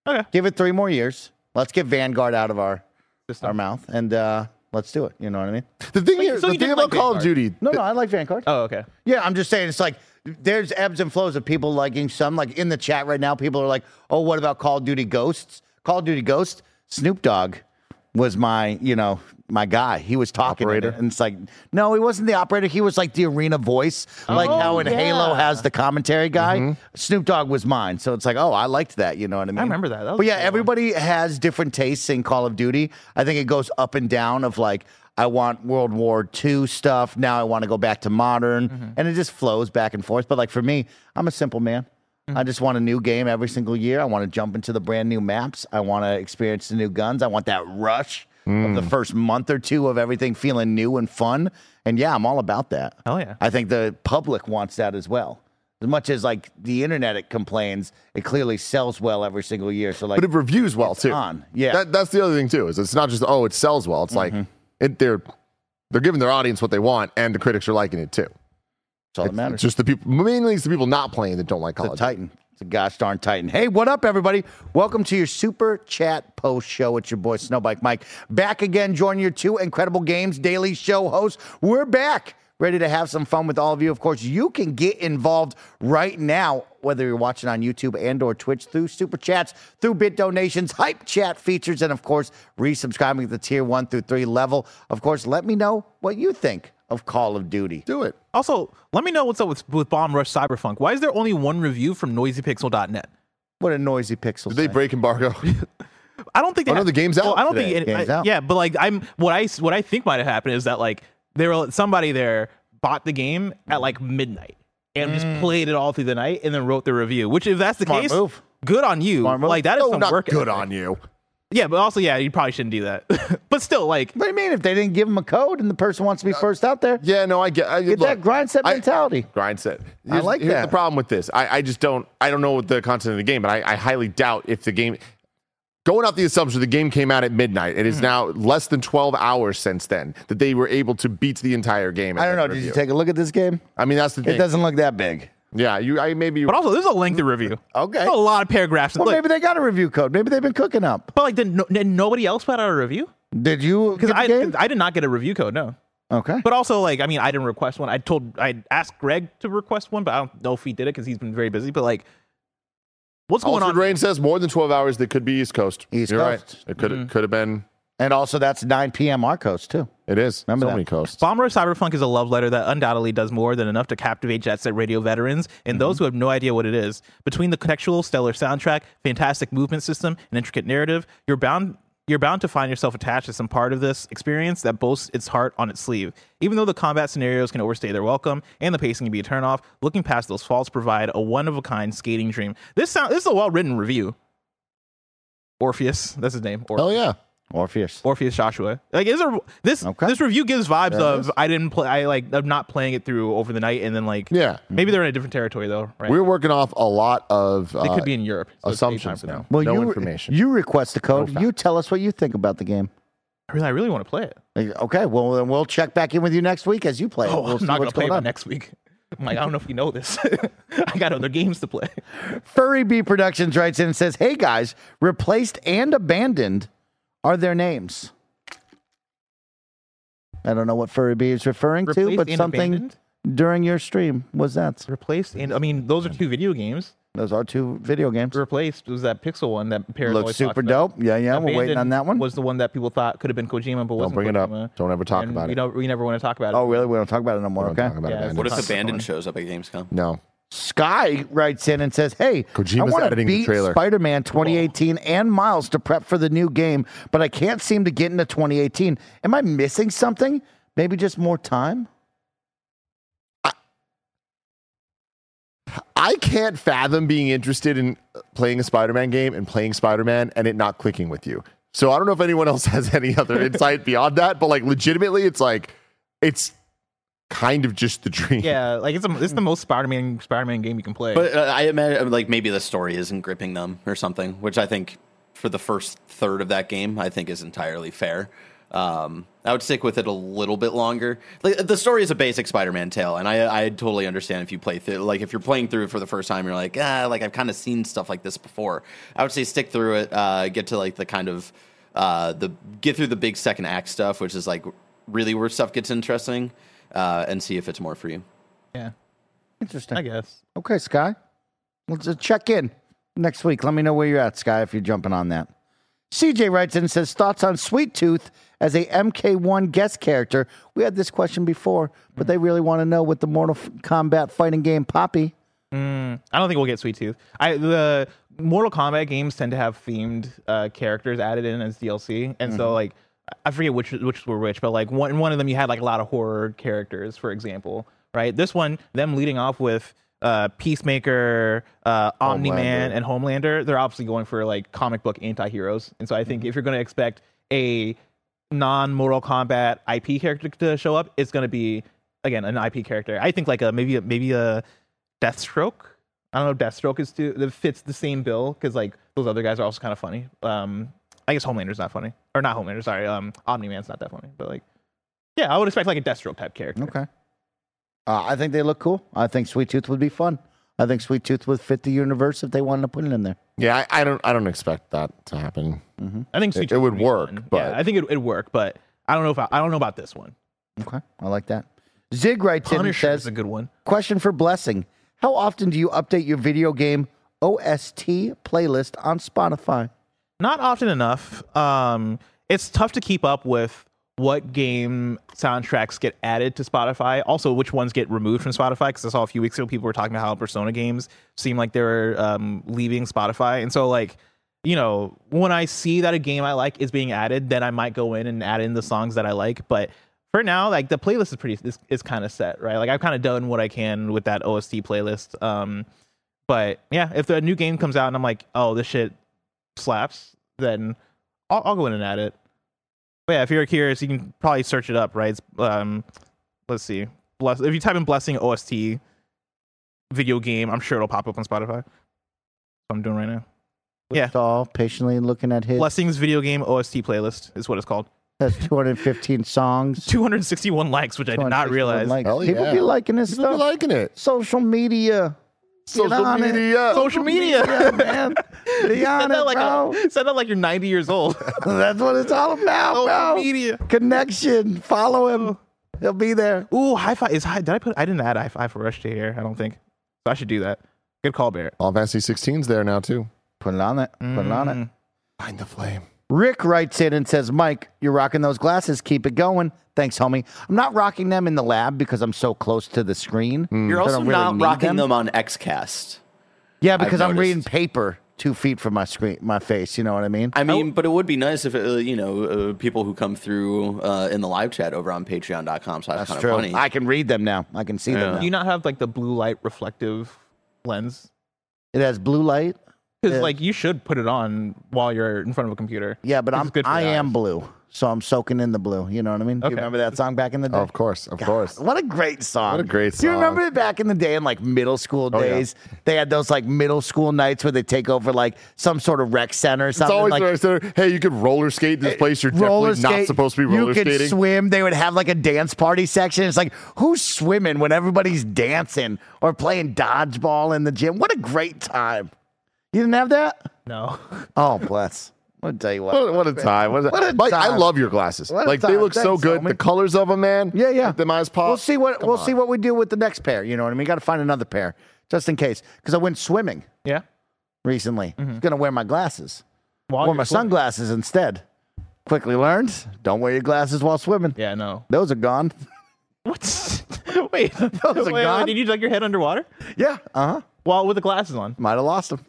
okay,
Give it three more years. Let's get Vanguard out of our
System.
our mouth and uh, let's do it. You know what I mean?
the thing
So
here,
so
the
you
thing
didn't
about
like
Call of
Vanguard?
Duty.
No, no, I like Vanguard.
oh okay.
Yeah, I'm just saying it's like there's ebbs and flows of people liking some. Like in the chat right now, people are like, "Oh, what about Call of Duty Ghosts?" Call of Duty Ghosts? Snoop Dogg was my, you know, my guy. He was talking, it, and it's like, no, he wasn't the operator. He was like the arena voice, like
Oh,
how in Halo has the commentary guy. Snoop Dogg was mine, so it's like, oh, I liked that. You know what I mean?
I remember that. That
but yeah,
cool
everybody has different tastes in Call of Duty. I think it goes up and down. Of like, I want World War II stuff. Now I want to go back to modern,
Mm-hmm.
and it just flows back and forth. But like for me, I'm a simple man.
Mm-hmm.
I just want a new game every single year. I want to jump into the brand new maps. I want to experience the new guns. I want that rush of the first month or two of everything feeling new and fun. And yeah, I'm all about that.
Oh yeah.
I think the public wants that as well. As much as like the internet it complains, it clearly sells well every single year. So like
but it reviews well too.
on. Yeah.
that, that's the other thing too. Is it's not just oh, it sells well. It's
Mm-hmm.
like it, they're they're giving their audience what they want, and the critics are liking it too.
That's all that matters.
it's just the people, mainly it's the people not playing that don't like Call
the
of Duty.
Titan. It's a gosh darn Titan. Hey, what up, everybody? Welcome to your super chat post show. It's your boy Snowbike Mike back again, joining your two incredible games daily show hosts. We're back, ready to have some fun with all of you. Of course, you can get involved right now, whether you're watching on YouTube and or Twitch through super chats, through bit donations, hype chat features, and of course, resubscribing to the tier one through three level. Of course, let me know what you think of Call of Duty.
Do it.
Also, let me know what's up with, with Bomb Rush Cyberfunk. Why is there only one review from NoisyPixel.net?
What a noisy pixel.
Did they
say.
break embargo?
I don't think they
Oh, no, the game's
well,
out
I don't
today.
think. It,
Game's
I-
out.
Yeah, but like I'm what I what I think might have happened is that like there were somebody there bought the game at like midnight and just played it all through the night and then wrote the review. Which if that's the
Mm. Smart
case,
move.
good on you.
Smart move.
Like that is
no,
some
not
work.
good
ethic.
on you.
Yeah, but also yeah, you probably shouldn't do that. but still, like
What do you mean if they didn't give them a code and the person wants to be first out there?
Yeah, no, I get. I,
Get
look,
that grind set
I-
mentality.
grind set.
I like
here's
that.
the problem with this. I, I just don't. I don't know what the content of the game, but I, I highly doubt if the game. Going off the assumption the game came out at midnight, it is
Hmm.
now less than 12 hours since then that they were able to beat the entire game.
I don't know. Did you take a look at this game?
I mean, that's the
It doesn't look that big.
Yeah, you. I maybe. You,
but also there's a lengthy review.
Okay.
There's a lot of paragraphs.
Well,
Like,
maybe they got a review code. Maybe they've been cooking up.
but like did, no, did nobody else put out a review?
Did you
Because
get the
I
game?
I did not get a review code. No.
okay.
But also, like, I mean, I didn't request one. I told, I asked Greg to request one, but I don't know if he did it because he's been very busy. But like, what's going
Altered
on?
Rain says more than 12 hours. That could be East Coast.
East
You're
Coast.
right. It could
Mm-hmm.
could have been.
and also, that's 9 p.m. our coast, too.
It is.
Remember
so
that.
many coasts.
Bomb Rush Cyberfunk is a love letter that undoubtedly does more than enough to captivate Jet Set Radio veterans and those mm-hmm. who have no idea what it is. Between the contextual, stellar soundtrack, fantastic movement system, and intricate narrative, you're bound you're bound to find yourself attached to some part of this experience that boasts its heart on its sleeve. Even though the combat scenarios can overstay their welcome and the pacing can be a turnoff, looking past those faults provide a one of a kind skating dream. This sound this is a well written review. Orpheus, that's his name. Orpheus.
Hell yeah.
Orpheus.
Orpheus Joshua. Like is there this
Okay.
this review gives vibes
There
of
is.
I didn't play I like I'm not playing it through over the night and then like
Yeah.
maybe they're in a different territory though, right?
We're working off a lot of uh,
they could be in Europe. So
assumptions now.
Well,
no
you,
information.
You request the code.
No
you tell us what you think about the game.
I really I really want to play it.
Like, Okay, well, then we'll check back in with you next week as you play it.
Oh,
We'll
I'm not gonna play
going
it next week. I'm like, I don't know if you know this. I got other games to play.
Furry Bee Productions writes in and says, Hey guys, replaced and abandoned are their names. I don't know what Furry Bee is referring to, but something
abandoned?
during your stream was that.
Replaced and I mean those are two video games.
Those are two video games.
Replaced was that Pixel one that Paris
Looks super
about.
dope. Yeah, yeah, we're waiting on that one.
Was the one that people thought could have been Kojima, but
Don't
wasn't
bring it up. Don't ever talk
And
about
we
it.
don't we never want to talk about oh, it.
Oh, really? We don't talk about it no more. Okay.
Yeah,
What if Abandoned shows up at Gamescom?
No.
Sky writes in and says, "Hey, I
Kojima's
want to beat. Spider-Man 2018 and Miles to prep for the new game, but I can't seem to get into 2018. Am I missing something? Maybe just more time."
I can't fathom being interested in playing a Spider-Man game and playing Spider-Man and it not clicking with you. So I don't know if anyone else has any other insight beyond that, but like legitimately, it's like it's kind of just the dream.
Yeah, like it's a, it's the most Spider-Man Spider-Man game you can play.
But uh, I imagine like maybe the story isn't gripping them or something, which I think for the first third of that game, I think is entirely fair. Um, I would stick with it a little bit longer. Like the story is a basic Spider-Man tale, and I I totally understand if you play through. Like if you're playing through it for the first time, you're like, ah, like I've kind of seen stuff like this before. I would say stick through it, uh, get to like the kind of uh, the get through the big second act stuff, which is like really where stuff gets interesting, uh, and see if it's more for you.
yeah,
Interesting.
I guess.
Okay, Sky. Let's uh, check in next week. Let me know where you're at, Sky, if you're jumping on that. CJ writes in and says thoughts on Sweet Tooth as a MK1 guest character. We had this question before, but they really want to know with the Mortal Kombat fighting game Poppy.
I don't think we'll get Sweet Tooth. I the Mortal Kombat games tend to have themed uh, characters added in as DLC, and so like I forget which which were which, but like one in one of them you had like a lot of horror characters, for example, right? This one, them leading off with uh, Peacemaker, uh, Omni Man, and Homelander, they're obviously going for like comic book anti-heroes, and so I think if you're going to expect a non-Mortal Kombat IP character to show up, it's going to be again an IP character. I think like a maybe a, maybe a Deathstroke. I don't know if Deathstroke is too that fits the same bill because like those other guys are also kind of funny. Um, I guess Homelander's not funny or not Homelander. Sorry, um, Omni Man's not that funny, but like yeah, I would expect like a Deathstroke type character.
Okay. Uh, I think they look cool. I think Sweet Tooth would be fun. I think Sweet Tooth would fit the universe if they wanted to put it in there.
Yeah, I, I don't I don't expect that to happen.
I think Sweet
It-
Tooth
it would
be
work,
fun.
but-
yeah, I think it would work, but I don't know if I, I don't know about this one.
Okay. I like that. Zig writes in and
Punisher
says,
is a good one.
Question for Blessing. How often do you update your video game OST playlist on Spotify?
Not often enough. Um, it's tough to keep up with what game soundtracks get added to Spotify. Also, which ones get removed from Spotify? Because I saw a few weeks ago people were talking about how Persona games seem like they were um, leaving Spotify, and so like. You know, when I see that a game I like is being added, then I might go in and add in the songs that I like. But for now, like the playlist is pretty is, is kind of set, right? Like I've kind of done what I can with that OST playlist. Um, but yeah, if the new game comes out and I'm like, oh, this shit slaps, then I'll, I'll go in and add it. But yeah, if you're curious, you can probably search it up, right? It's, um, let's see, bless. If you type in "blessing OST video game," I'm sure it'll pop up on Spotify. That's what I'm doing right now. Yeah.
All patiently looking at his.
Blessings video game OST playlist is what it's called.
Has 215 songs.
261 likes, which I did not realize.
likes.
Hell
People
yeah.
be liking this
People be liking it.
Social media.
Social
on it.
media.
Social media.
Yeah, man. Be
Said
on
that,
it,
like
bro.
a, said that like you're 90 years old.
That's what it's all about,
Social
bro.
media.
Connection. Follow him. Oh. He'll be there.
Ooh, high five is high. Did I put? I didn't add Hi-Fi for Rush to here. I don't think. So I should do that. Good call, Barrett.
All Fantasy 16's there now too.
Put it on it. Put it on it. Mm.
Find the flame.
Rick writes in and says, Mike, you're rocking those glasses. Keep it going. Thanks, homie. I'm not rocking them in the lab because I'm so close to the screen.
You're
I
also
don't really
not rocking
them.
them. on XCast.
Yeah, because
I've
I'm reading paper two feet from my screen, my face. You know what I mean?
I mean, but it would be nice if uh, you know uh, people who come through uh, in the live chat over on Patreon.com. So that's,
That's
kind
true.
of funny.
I can read them now. I can see them
Yeah.
now.
Do you not have like the blue light reflective lens?
It has blue light.
Because
Yeah.
like you should put it on while you're in front of a computer.
Yeah, but I'm
good
I am blue, so I'm soaking in the blue. You know what I mean? Do
Okay.
you remember that song back in the day?
Oh, of course, of course.
What a great song!
What a great song!
Do you remember it back in the day in like middle school
Oh, yeah.
days? They had those like middle school nights where they take over like some sort of rec center or
It's always
like,
nice there. Hey, you could roller skate to this eh, place. You're
roller
definitely not supposed to be roller skating.
you could
skating.
swim. They would have like a dance party section. It's like who's swimming when everybody's dancing or playing dodgeball in the gym? What a great time! You didn't have that?
No.
Oh, bless. I'll tell you what.
What, what a time! What a,
What a
Mike, I love your glasses.
What a
Like they
time.
look so
Thanks,
good.
homie.
The colors of them, man.
Yeah, yeah.
Like, the eyes pop.
We'll see what
Come
we'll
on.
see what we do with the next pair. You know what I mean? Got to find another pair just in case. Because I went swimming
Yeah.
recently. Gonna wear my glasses.
While
Wore
you're
my
swimming.
sunglasses instead. Quickly learned: don't wear your glasses while swimming.
Yeah. No.
Those are gone.
What's wait?
Those are
wait, wait,
gone?
did you dug your head underwater?
Yeah. Uh huh.
Well, with the glasses on.
Might have lost them.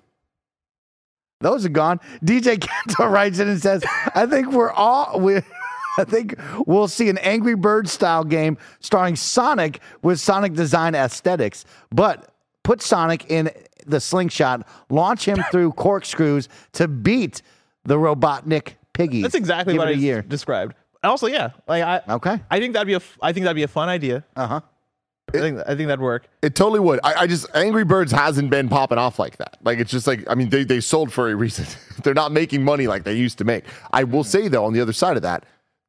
Those are gone. DJ Kanto writes in and says, "I think we're all we." I think we'll see an Angry Bird style game starring Sonic with Sonic design aesthetics, but put Sonic in the slingshot, launch him through corkscrews to beat the Robotnik piggies.
That's exactly
Give
what I
year.
described. Also, yeah, like I
Okay.
I think that'd be a f- I think that'd be a fun idea.
Uh huh.
I think I think that'd work.
It totally would. I, I just Angry Birds hasn't been popping off like that. Like it's just like I mean they they sold for a reason. They're not making money like they used to make. I will say though, on the other side of that,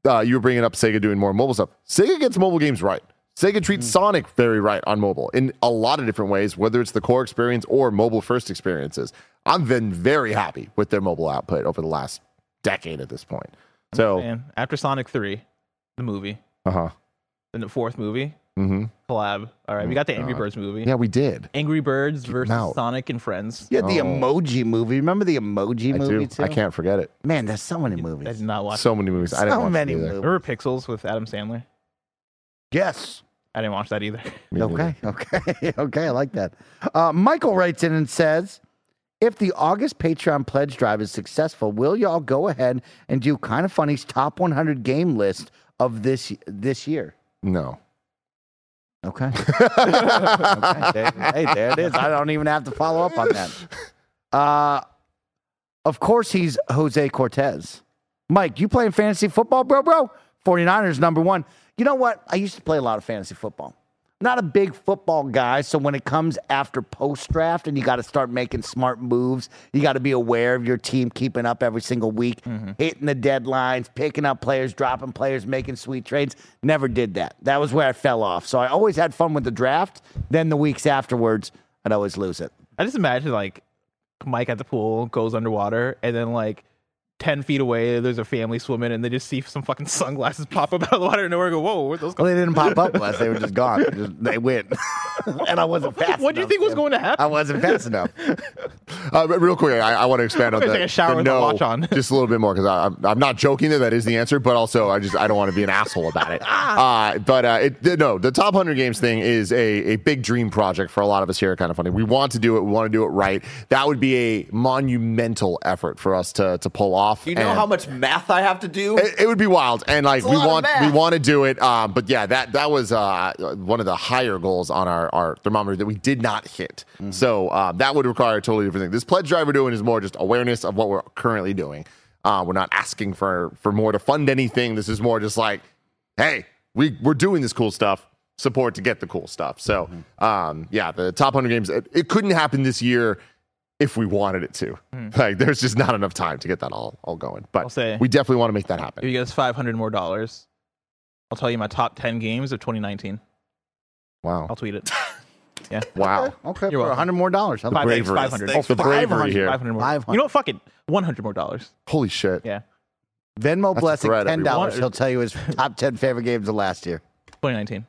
uh, you were bringing up Sega doing more mobile stuff. Sega gets mobile games right. Sega treats Sonic very right on mobile in a lot of different ways, whether it's the core experience or mobile first experiences. I've been very happy with their mobile output over the last decade at this point. So,
after Sonic Three, the movie,
uh huh.
then the fourth movie
hmm
collab. All right, we got the Angry Birds movie.
Yeah, we did.
Angry Birds versus
out.
Sonic and Friends.
You had the
Oh.
emoji movie. Remember the emoji
I
movie
do.
too?
I can't forget it.
Man, there's so many movies.
I
movies.
did not watch.
So many movies. I didn't
So
watch it
many
either.
movies.
Remember Pixels with Adam Sandler?
Yes.
I didn't watch that either.
Me neither.
Okay, okay, okay. I like that. Uh, Michael writes in and says, "If the August Patreon pledge drive is successful, will y'all go ahead and do kind of funny's top 100 game list of this this year?"
No.
Okay. okay. There- hey, there it is. I don't even have to follow up on that. Uh, of course, he's Jose Cortez. Mike, you playing fantasy football, bro, bro? 49ers number one. You know what? I used to play a lot of fantasy football. Not a big football guy, so when it comes after post draft and you got to start making smart moves, you got to be aware of your team keeping up every single week, mm-hmm. hitting the deadlines, picking up players, dropping players, making sweet trades. Never did that. That was where I fell off. So I always had fun with the draft. Then the weeks afterwards, I'd always lose it.
I just imagine like Mike at the pool goes underwater, and then like ten feet away, there's a family swimming, and they just see some fucking sunglasses pop up out of the water, and nowhere. Go, whoa, where'd those
Well, they didn't pop up unless they were just gone. They just- they went. and I wasn't fast
What do you think was going to happen?
I wasn't fast enough.
Uh, but real quick, I, I want to expand on
gonna take a shower with
no
watch on.
just a little bit more because I'm, I'm not joking that that is the answer, but also I just I don't want to be an asshole about it. Uh, but uh, it, no, the top hundred games thing is a, a big dream project for a lot of us here. at Kind of funny. We want to do it. We want to do it right. That would be a monumental effort for us to to pull off.
Do you know how much math I have to do?
it, it would be wild, and like we want we want to do it. Um, but yeah, that that was uh, one of the higher goals on our, our thermometer that we did not hit.
Mm-hmm.
So uh, that would require a totally different thing. This pledge drive we're doing is more just awareness of what we're currently doing. Uh, we're not asking for for more to fund anything. This is more just like, hey, we we're doing this cool stuff. Support to get the cool stuff. So
Mm-hmm.
um, yeah, the top hundred games. It, it couldn't happen this year if we wanted it to. Hmm. Like, there's just not enough time to get that all all going. But.
I'll say-
we definitely want to make that happen.
If you get us five hundred more dollars, I'll tell you my top ten games of 2019.
Wow.
I'll tweet it. Yeah.
Wow.
Okay,
You're
for
welcome.
100 more dollars. How
Five,
bravery.
Five hundred.
Oh, the bravery here.
Five hundred more.
500.
You know what? Fuck it. One hundred more dollars.
Holy shit.
Yeah.
Venmo
That's
Blessing,
threat,
$10.
everyone.
He'll tell you his top 10 favorite games of last year.
2019.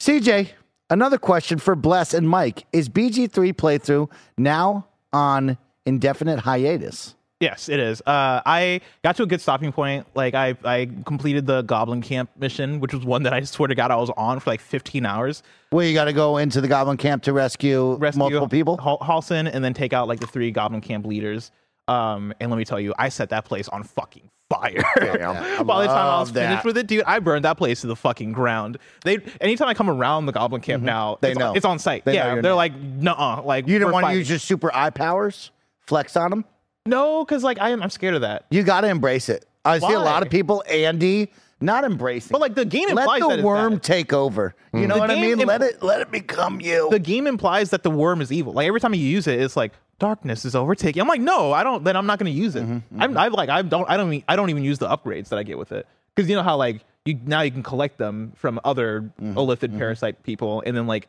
CJ, another question for Bless and Mike. Is BG3 playthrough now on indefinite hiatus?
Yes, it is. Uh, I got to a good stopping point. Like I, I completed the Goblin Camp mission, which was one that I swear to God I was on for like 15 hours.
Where you got to go into the Goblin Camp to rescue,
Rescue
multiple people?
Hal- Halsin, and then take out like the three Goblin Camp leaders. Um, and let me tell you, I set that place on fucking fire. By the time I was
love
finished with it, dude, I burned that place to the fucking ground. They, anytime I come around the Goblin Camp now,
Mm-hmm. They
it's,
know.
it's on site.
They
yeah, they're
name.
like, nuh-uh. Like
You didn't want to use your super eye powers? Flex on them?
no, because like I am, I'm scared of that.
You got to embrace it. I see a lot of people, Andy, not embracing.
But like the game
let
implies
the
that
worm take over. You know
The
what I mean?
im-
let it let it become you.
the game implies that the worm is evil. Like every time you use it, it's like darkness is overtaking. I'm like, no, I don't. Then I'm not going to use it.
Mm-hmm,
I'm I like I don't I don't e- I don't even use the upgrades that I get with it because you know how like you now you can collect them from other
Mm-hmm,
illithid parasite people and then like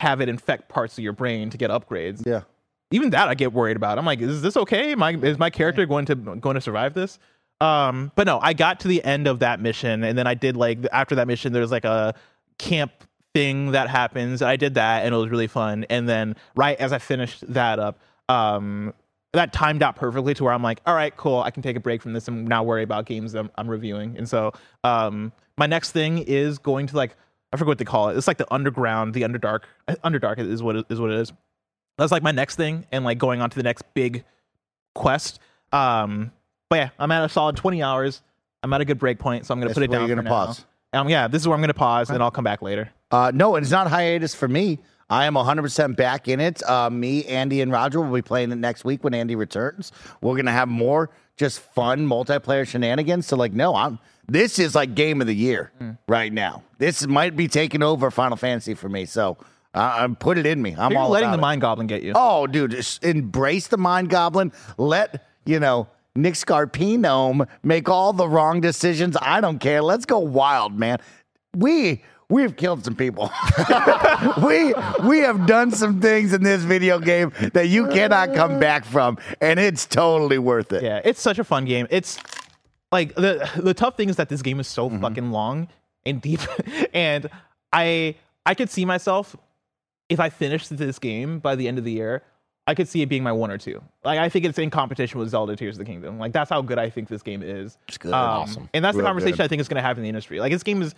have it infect parts of your brain to get upgrades.
yeah.
Even that I get worried about. I'm like, is this okay? I, is my character going to going to survive this? Um, but no, I got to the end of that mission, and then I did like after that mission, there's like a camp thing that happens. I did that, and it was really fun. And then right as I finished that up, um, that timed out perfectly to where I'm like, all right, cool, I can take a break from this and now worry about games I'm, I'm reviewing. And so, um, my next thing is going to like I forget what they call it. It's like the underground, the underdark, underdark is what it, is what it is. That's like my next thing, and like going on to the next big quest. Um, but yeah, I'm at a solid 20 hours. I'm at a good break point, so I'm gonna put it
where
down.
you're gonna
now.
pause.
Um, yeah, this is where I'm gonna pause, and I'll come back later.
Uh, no, it's not hiatus for me. I am 100% back in it. Uh, me, Andy, and Roger will be playing it next week when Andy returns. We're going to have more just fun multiplayer shenanigans. So, like, no, I'm. This is like game of the year
Hmm.
right now. This might be taking over Final Fantasy for me. So, uh, I'm put it in me. I'm
You're
all
letting the
it.
mind goblin get you.
Oh, dude, just embrace the mind goblin. Let, you know, Nick Scarpino make all the wrong decisions. I don't care. Let's go wild, man. We we've killed some people. we we have done some things in this video game that you cannot come back from, and it's totally worth it.
Yeah, it's such a fun game. It's like the the tough thing is that this game is so
Mm-hmm.
fucking long and deep, and I I could see myself if I finished this game by the end of the year. I could see it being my one or two. Like I think it's in competition with Zelda Tears of the Kingdom. Like that's how good I think this game is. It's
good.
Um, awesome. And that's the conversation
good.
I think is going to have in the industry. Like this game is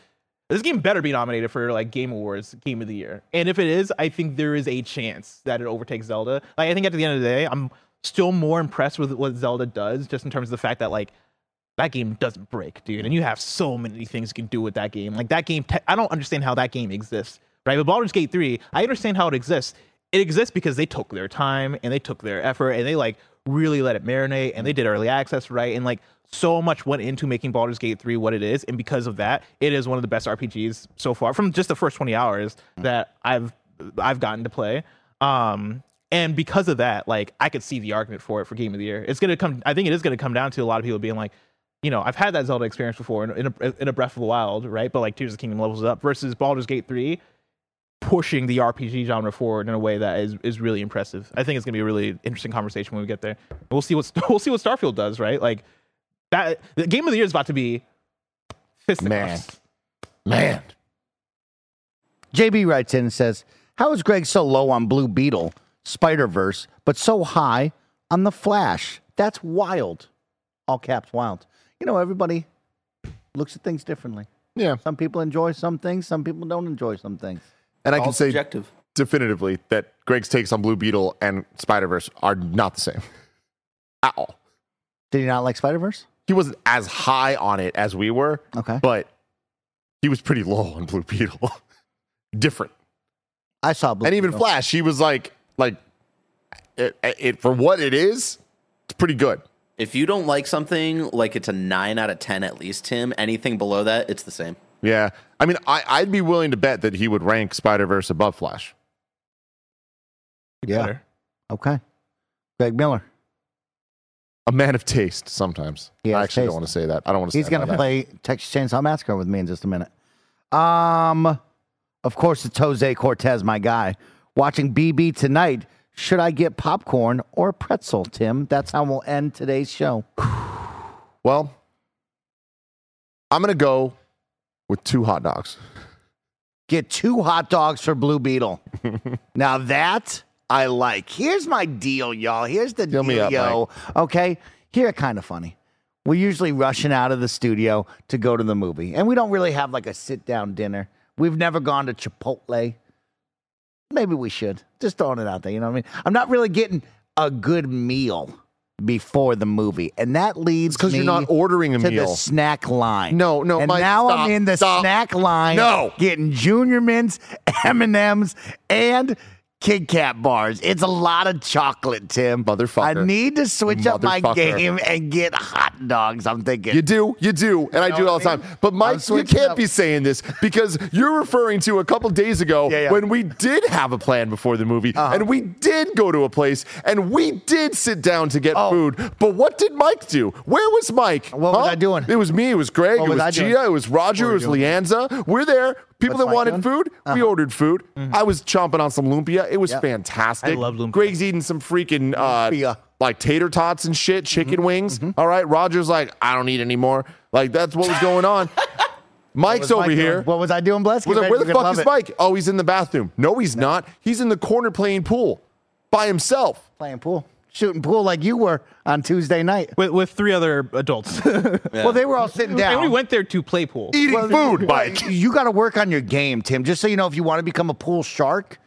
this game better be nominated for like Game Awards Game of the Year. And if it is, I think there is a chance that it overtakes Zelda. Like I think at the end of the day, I'm still more impressed with what Zelda does, just in terms of the fact that like that game doesn't break, dude. And you have so many things you can do with that game. Like that game, te- I don't understand how that game exists, right? But Baldur's Gate 3, I understand how it exists. It exists because they took their time and they took their effort and they like really let it marinate and they did early access right. And like so much went into making Baldur's Gate 3 what it is. And because of that, it is one of the best RPGs so far from just the first 20 hours that I've I've gotten to play. Um, and because of that, like I could see the argument for it for Game of the Year. It's gonna come. I think it is gonna come down to a lot of people being like, you know, I've had that Zelda experience before in, in, a, in a Breath of the Wild, right? But like Tears of the Kingdom levels up versus Baldur's Gate three, pushing the RPG genre forward in a way that is is really impressive. I think it's gonna be a really interesting conversation when we get there. We'll see what we'll see what Starfield does, right? Like that. The Game of the Year is about to be fisticuffs.
Man. JB writes in and says, How is Greg so low on Blue Beetle, Spider Verse, but so high on The Flash? That's wild. All caps wild. You know, everybody looks at things differently.
Yeah.
Some people enjoy some things, some people don't enjoy some things.
And I
All
can say
subjective.
definitively that Greg's takes on Blue Beetle and Spider Verse are not the same at all.
Did you not like Spider Verse?
He wasn't as high on it as we were,
Okay.
but he was pretty low on Blue Beetle. Different.
I saw Blue
and even
Beetle.
Flash, he was like, like, it, it for what it is, it's pretty good.
If you don't like something, like it's a nine out of ten at least, Tim. Anything below that, it's the same.
Yeah, I mean, I, I'd be willing to bet that he would rank Spider Verse above Flash.
Yeah.
Better.
Okay. Greg Miller.
A man of taste. Sometimes
He
I actually
taste.
don't want to say that. I don't want to. Say that.
He's going to play Texas Chainsaw Massacre with me in just a minute. Um, of course, it's Jose Cortez, my guy. Watching BB tonight. Should I get popcorn or pretzel, Tim? That's how we'll end today's show.
Well, I'm going to go with two hot dogs.
Get two hot dogs for Blue Beetle. now that I like. Here's my deal, y'all. Here's the
Fill
deal,
up,
yo. Okay, here kind of funny. We're usually rushing out of the studio to go to the movie, and we don't really have like a sit down dinner. We've never gone to Chipotle. Maybe we should. Just throwing it out there. You know what I mean? I'm not really getting a good meal before the movie, and that leads
because you're
me
not ordering a
to
meal.
the snack line.
No, no,
and
Mike,
now
stop,
I'm in the
stop.
snack line.
No.
getting Junior Mints, M and M's, and Kit Kat bars. It's a lot of chocolate, Tim.
Motherfucker.
I need to switch up my
Motherfucker.
game and get hot dogs. I'm thinking.
You do, you do, and I
know
do it all
what
the
mean?
time. But
I'm
Mike, you
switching
can't
up.
be saying this because you're referring to a couple days ago
Yeah, yeah.
when we did have a plan before the movie,
Uh-huh.
and we did go to a place, and we did sit down to get
Oh.
food. But what did Mike do? Where was Mike?
What was I doing?
It was me. It was Greg.
What
it
was
was,
I doing?
Gia. It was Roger. It was? Leanza. We're there. People that wanted
doing?
food, we ordered food. I was chomping on some lumpia. It was
Yep.
fantastic.
I love lumpia.
Greg's eating some freaking uh, like tater tots and shit, chicken
Mm-hmm.
wings. All right, Roger's like, I don't eat anymore. Like that's what was going on. Mike's over
Mike doing?
here.
What was I doing, Bless?
Like, where the fuck is
it.
Mike? Oh, he's in the bathroom. No, he's not. He's in the corner playing pool by himself.
Playing pool. Shooting pool like you were on Tuesday night.
with with three other adults.
Well, they were all sitting down.
and we went there to play pool.
Eating food, Mike.
You got to work on your game, Tim. Just so you know, if you want to become a pool shark,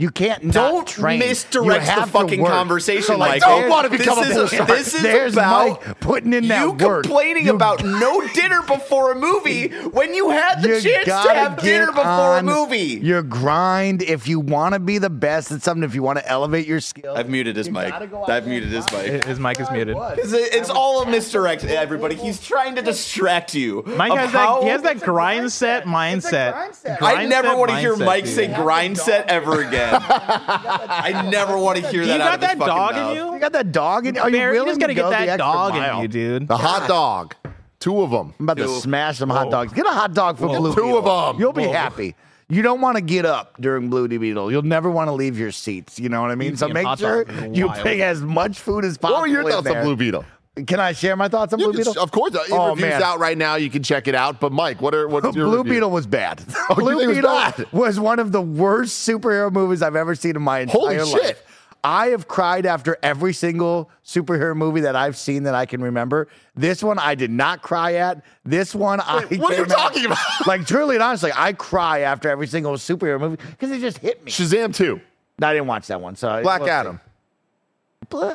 you can't not
Don't
train.
Misdirect the
have to
fucking
work.
conversation,
So, like,
Mike.
there's-
Don't wanna become
this
a
is. This is
There's
about
Mike putting in that
you
work.
complaining
You-
about no dinner before a movie when you had the
You
chance to have dinner before
on
a movie.
Your grind. If you want to be the best at something, if you want to elevate your skill,
I've muted his mic.
go
I've muted his mic.
His mic is muted.
Because it's all a misdirect, everybody. He's trying to distract you.
Mike has that. He has that grind set mindset.
I
Grind
never want to hear Mike say grind set ever again. I never want to hear
You
that out
got
of
that
fucking
dog
mouth.
in you?
You got that dog in. Are you
Bear, you
willing
just gotta
to go
get
the
that
extra
dog
mile?
in you, dude.
The hot dog. Two of them.
I'm about to smash some hot dogs. Get a hot dog for Blue
Two
Beetle.
them.
You'll be
Whoa.
happy. You don't want to get up during Blue Beetle. You'll never want to leave your seats. You know what I mean? So make sure you
wild.
pick as much food as possible.
What were your thoughts
there.
on Blue Beetle?
Can I share my thoughts on
You
Blue Beetle?
of course, uh,
Oh,
interviews
man.
out right now. You can check it out. But Mike, what are what's your
Blue
review?
Beetle was bad.
Oh,
Blue
it was
Beetle
bad?
was one of the worst superhero movies I've ever seen in my entire
Holy
life.
shit.
I have cried after every single superhero movie that I've seen that I can remember. This one I did not cry at. This one I
what are you talking about?
Like truly and honestly, I cry after every single superhero movie because it just hit me.
Shazam 2.
I didn't watch that one, so
Black
we'll.
Adam.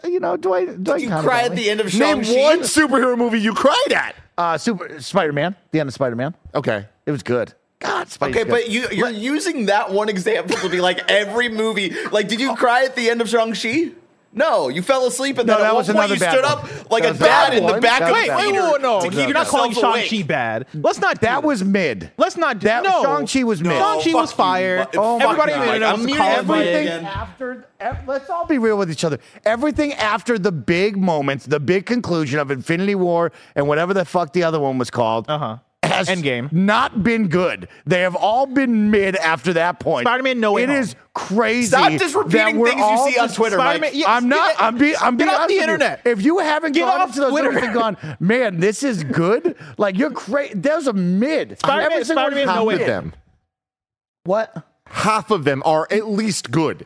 You know, do I?
You cry at the end of
Name
Shang-Chi.
Name one superhero movie you cried at.
Uh, Super Spider Man. The end of Spider Man.
Okay.
It was good. God,
Okay, but you, you're using that one example to be like every movie. Like, did you cry at the end of Shang-Chi? No, you fell asleep and
No,
then
that
at one point you
bad
stood
one.
up like
That
a
was
dad in the back
That
of
was
the
bad.
Wait,
theater
whoa, no,
to keep
you're not calling Shang-Chi bad. Let's not.
that was mid.
Let's not. do
That
no.
Shang-Chi was mid.
Shang-Chi was
you,
fire.
Mike.
Oh,
Everybody
fuck
on the
Mike. I'm
calling
everything after let's all be real with each other everything after the big moments the big conclusion of infinity war and whatever the fuck the other one was called
Uh-huh.
Has
Endgame.
not been good they have all been mid after that point
Spider-Man No Way
It
Home.
is crazy
Stop just repeating things you see on Twitter,
Spider-Man- yeah,
i'm not
get-
i'm being i'm being
off
honest
the
with you.
internet.
if you haven't
Get
gone
off
into those
Twitter.
movies and gone man this is good like you're crazy there's a mid
Spider-Man-
Every single
Spider-Man
one
No
is
Way
Half of them.
what
Half of them are at least good.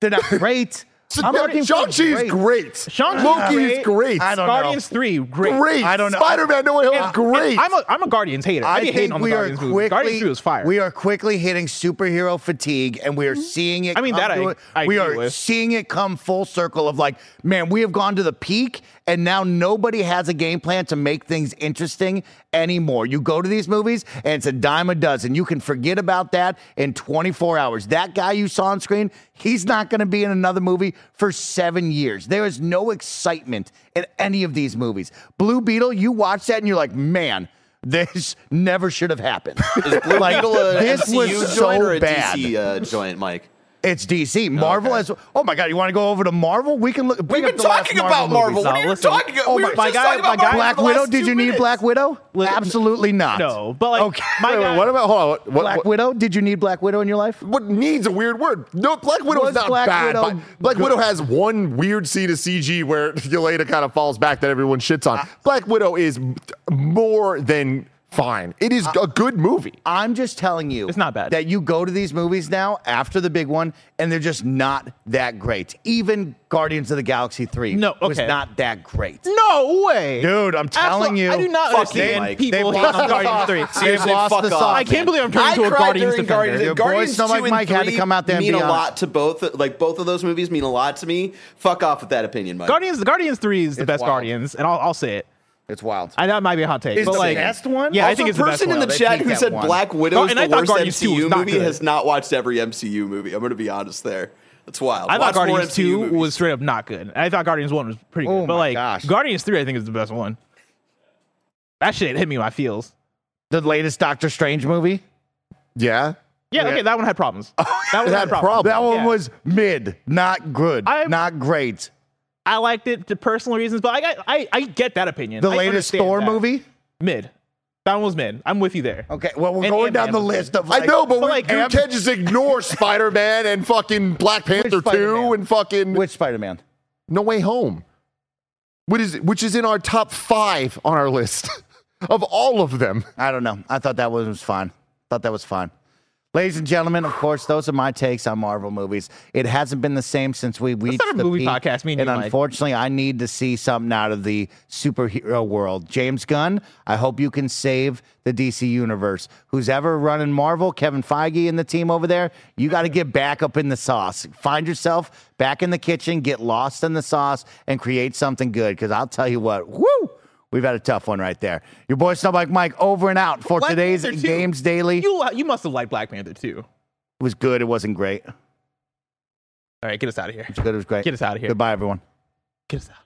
they're not great
So,
I'm looking
Shang-Chi is
great.
great.
Shang-Chi's
Loki is great.
I don't know.
Guardians three, great.
Great.
I don't know.
Spider-Man No Way Home is great.
I'm a I'm a Guardians hater. I,
I
be hating on the
we are
Guardians movie.
quickly
Guardians three was fire.
we are quickly hitting superhero fatigue, and we are mm-hmm. seeing it.
I mean,
come
that I-
it-
I
we
agree
are
with.
seeing it come full circle of like, man, we have gone to the peak, and now nobody has a game plan to make things interesting anymore. You go to these movies, and it's a dime a dozen. You can forget about that in 24 hours. That guy you saw on screen, he's not going to be in another movie for seven years. There is no excitement in any of these movies. Blue Beetle, you watch that, and you're like, man. This never should have happened.
Is Blue
Like,
Beetle a
this
MCU
was
joint or
so
a
bad.
DC uh, joint, Mike?
It's DC. Marvel has. Oh my God! You want to go over to Marvel? We can look.
We've
up
been talking about Marvel.
movies.
What
No,
are you
listen.
talking about?
Oh,
we
my- my guy- my guy-
Black Widow. Did
two
you need. Black Widow? Absolutely not.
no, but like
Okay.
my
Wait, wait,
guy,
what about hold on? What,
Black
what,
Widow. Did you need Black Widow in your life?
what needs a weird word? No, Black Widow
Was
is not
Black
bad.
Widow
Black
good?
Widow has one weird scene of CG where Yelena kind of falls back that everyone shits on. Ah. Black Widow is more than fine. It is a good movie.
I'm just telling you,
It's not bad.
That you go to these movies now after the big one, and they're just not that great. Even Guardians of the Galaxy Three
No,
was not that great.
no way,
Dude, I'm telling
Absolutely-
you,
I do not understand
you, Mike.
people
They've
hating on Guardians three.
Seriously,
lost
fuck
the
off.
sauce.
I can't believe I'm turning
I
into a Guardians defender.
Guardians.
Your
Guardians
Snow Mike
2 and
Mike had to
3
come out there and
mean
be
a lot to both. Like both of those movies mean a lot to me. Fuck off with that opinion, Mike.
Guardians, the Guardians three is the
It's
best
wild.
Guardians, and I'll, I'll say it.
It's wild.
I know it might be a hot take,
Is
but
the
like
best one?
Yeah, I
also,
think it's the best
person in
one.
the
They
chat
peaked
who
at
said
one.
Black Widow
No,
is
and
the
thought
worst
Guardians 2
MCU
not
movie
good.
has not watched every MCU movie. I'm going to be honest there. That's wild.
I
Watch
thought
more
Guardians
MCU
two
movies.
was straight up not good. I thought Guardians one was pretty good,
Oh
but
my
like
gosh.
Guardians three, I think is the best one. That shit hit me in my feels.
The latest Doctor Strange movie.
Yeah.
Yeah, okay, that one had problems. That one had
had
problems.
That one
Yeah.
was mid, not good,
I'm-
not great.
I liked it for personal reasons, but I got, I I get that opinion.
The
I
latest Thor
that.
movie.
mid. That one was mid. I'm with you there.
Okay, well we're
And
going down
Ant-Man
the list of. Like,
I know, but, we
like,
you can't just ignore Spider Man and fucking Black Panther
Spider-Man?
2 and fucking
which Spider Man?
No Way Home. What is which is in our top five on our list of all of them.
I don't know. I thought that one was fine. Thought that was fine. Ladies and gentlemen, of course, those are my takes on Marvel movies. It hasn't been the same since we reached
not a
the
movie
peak,
podcast, me and
and
you,
unfortunately, I need to see something out of the superhero world. James Gunn, I hope you can save the DC universe. Who's ever running Marvel, Kevin Feige and the team over there, you got to get back up in the sauce. Find yourself back in the kitchen, get lost in the sauce, and create something good. Because I'll tell you what, whoo. We've had a tough one right there. Your boy Snowbike Mike over and out for
Black
today's
Panther 2.
Games Daily.
You uh, you must have liked Black Panther too.
It was good. It wasn't great.
All right, get us out of here.
It was good. It was great.
Get us out of here.
Goodbye, everyone.
Get us out.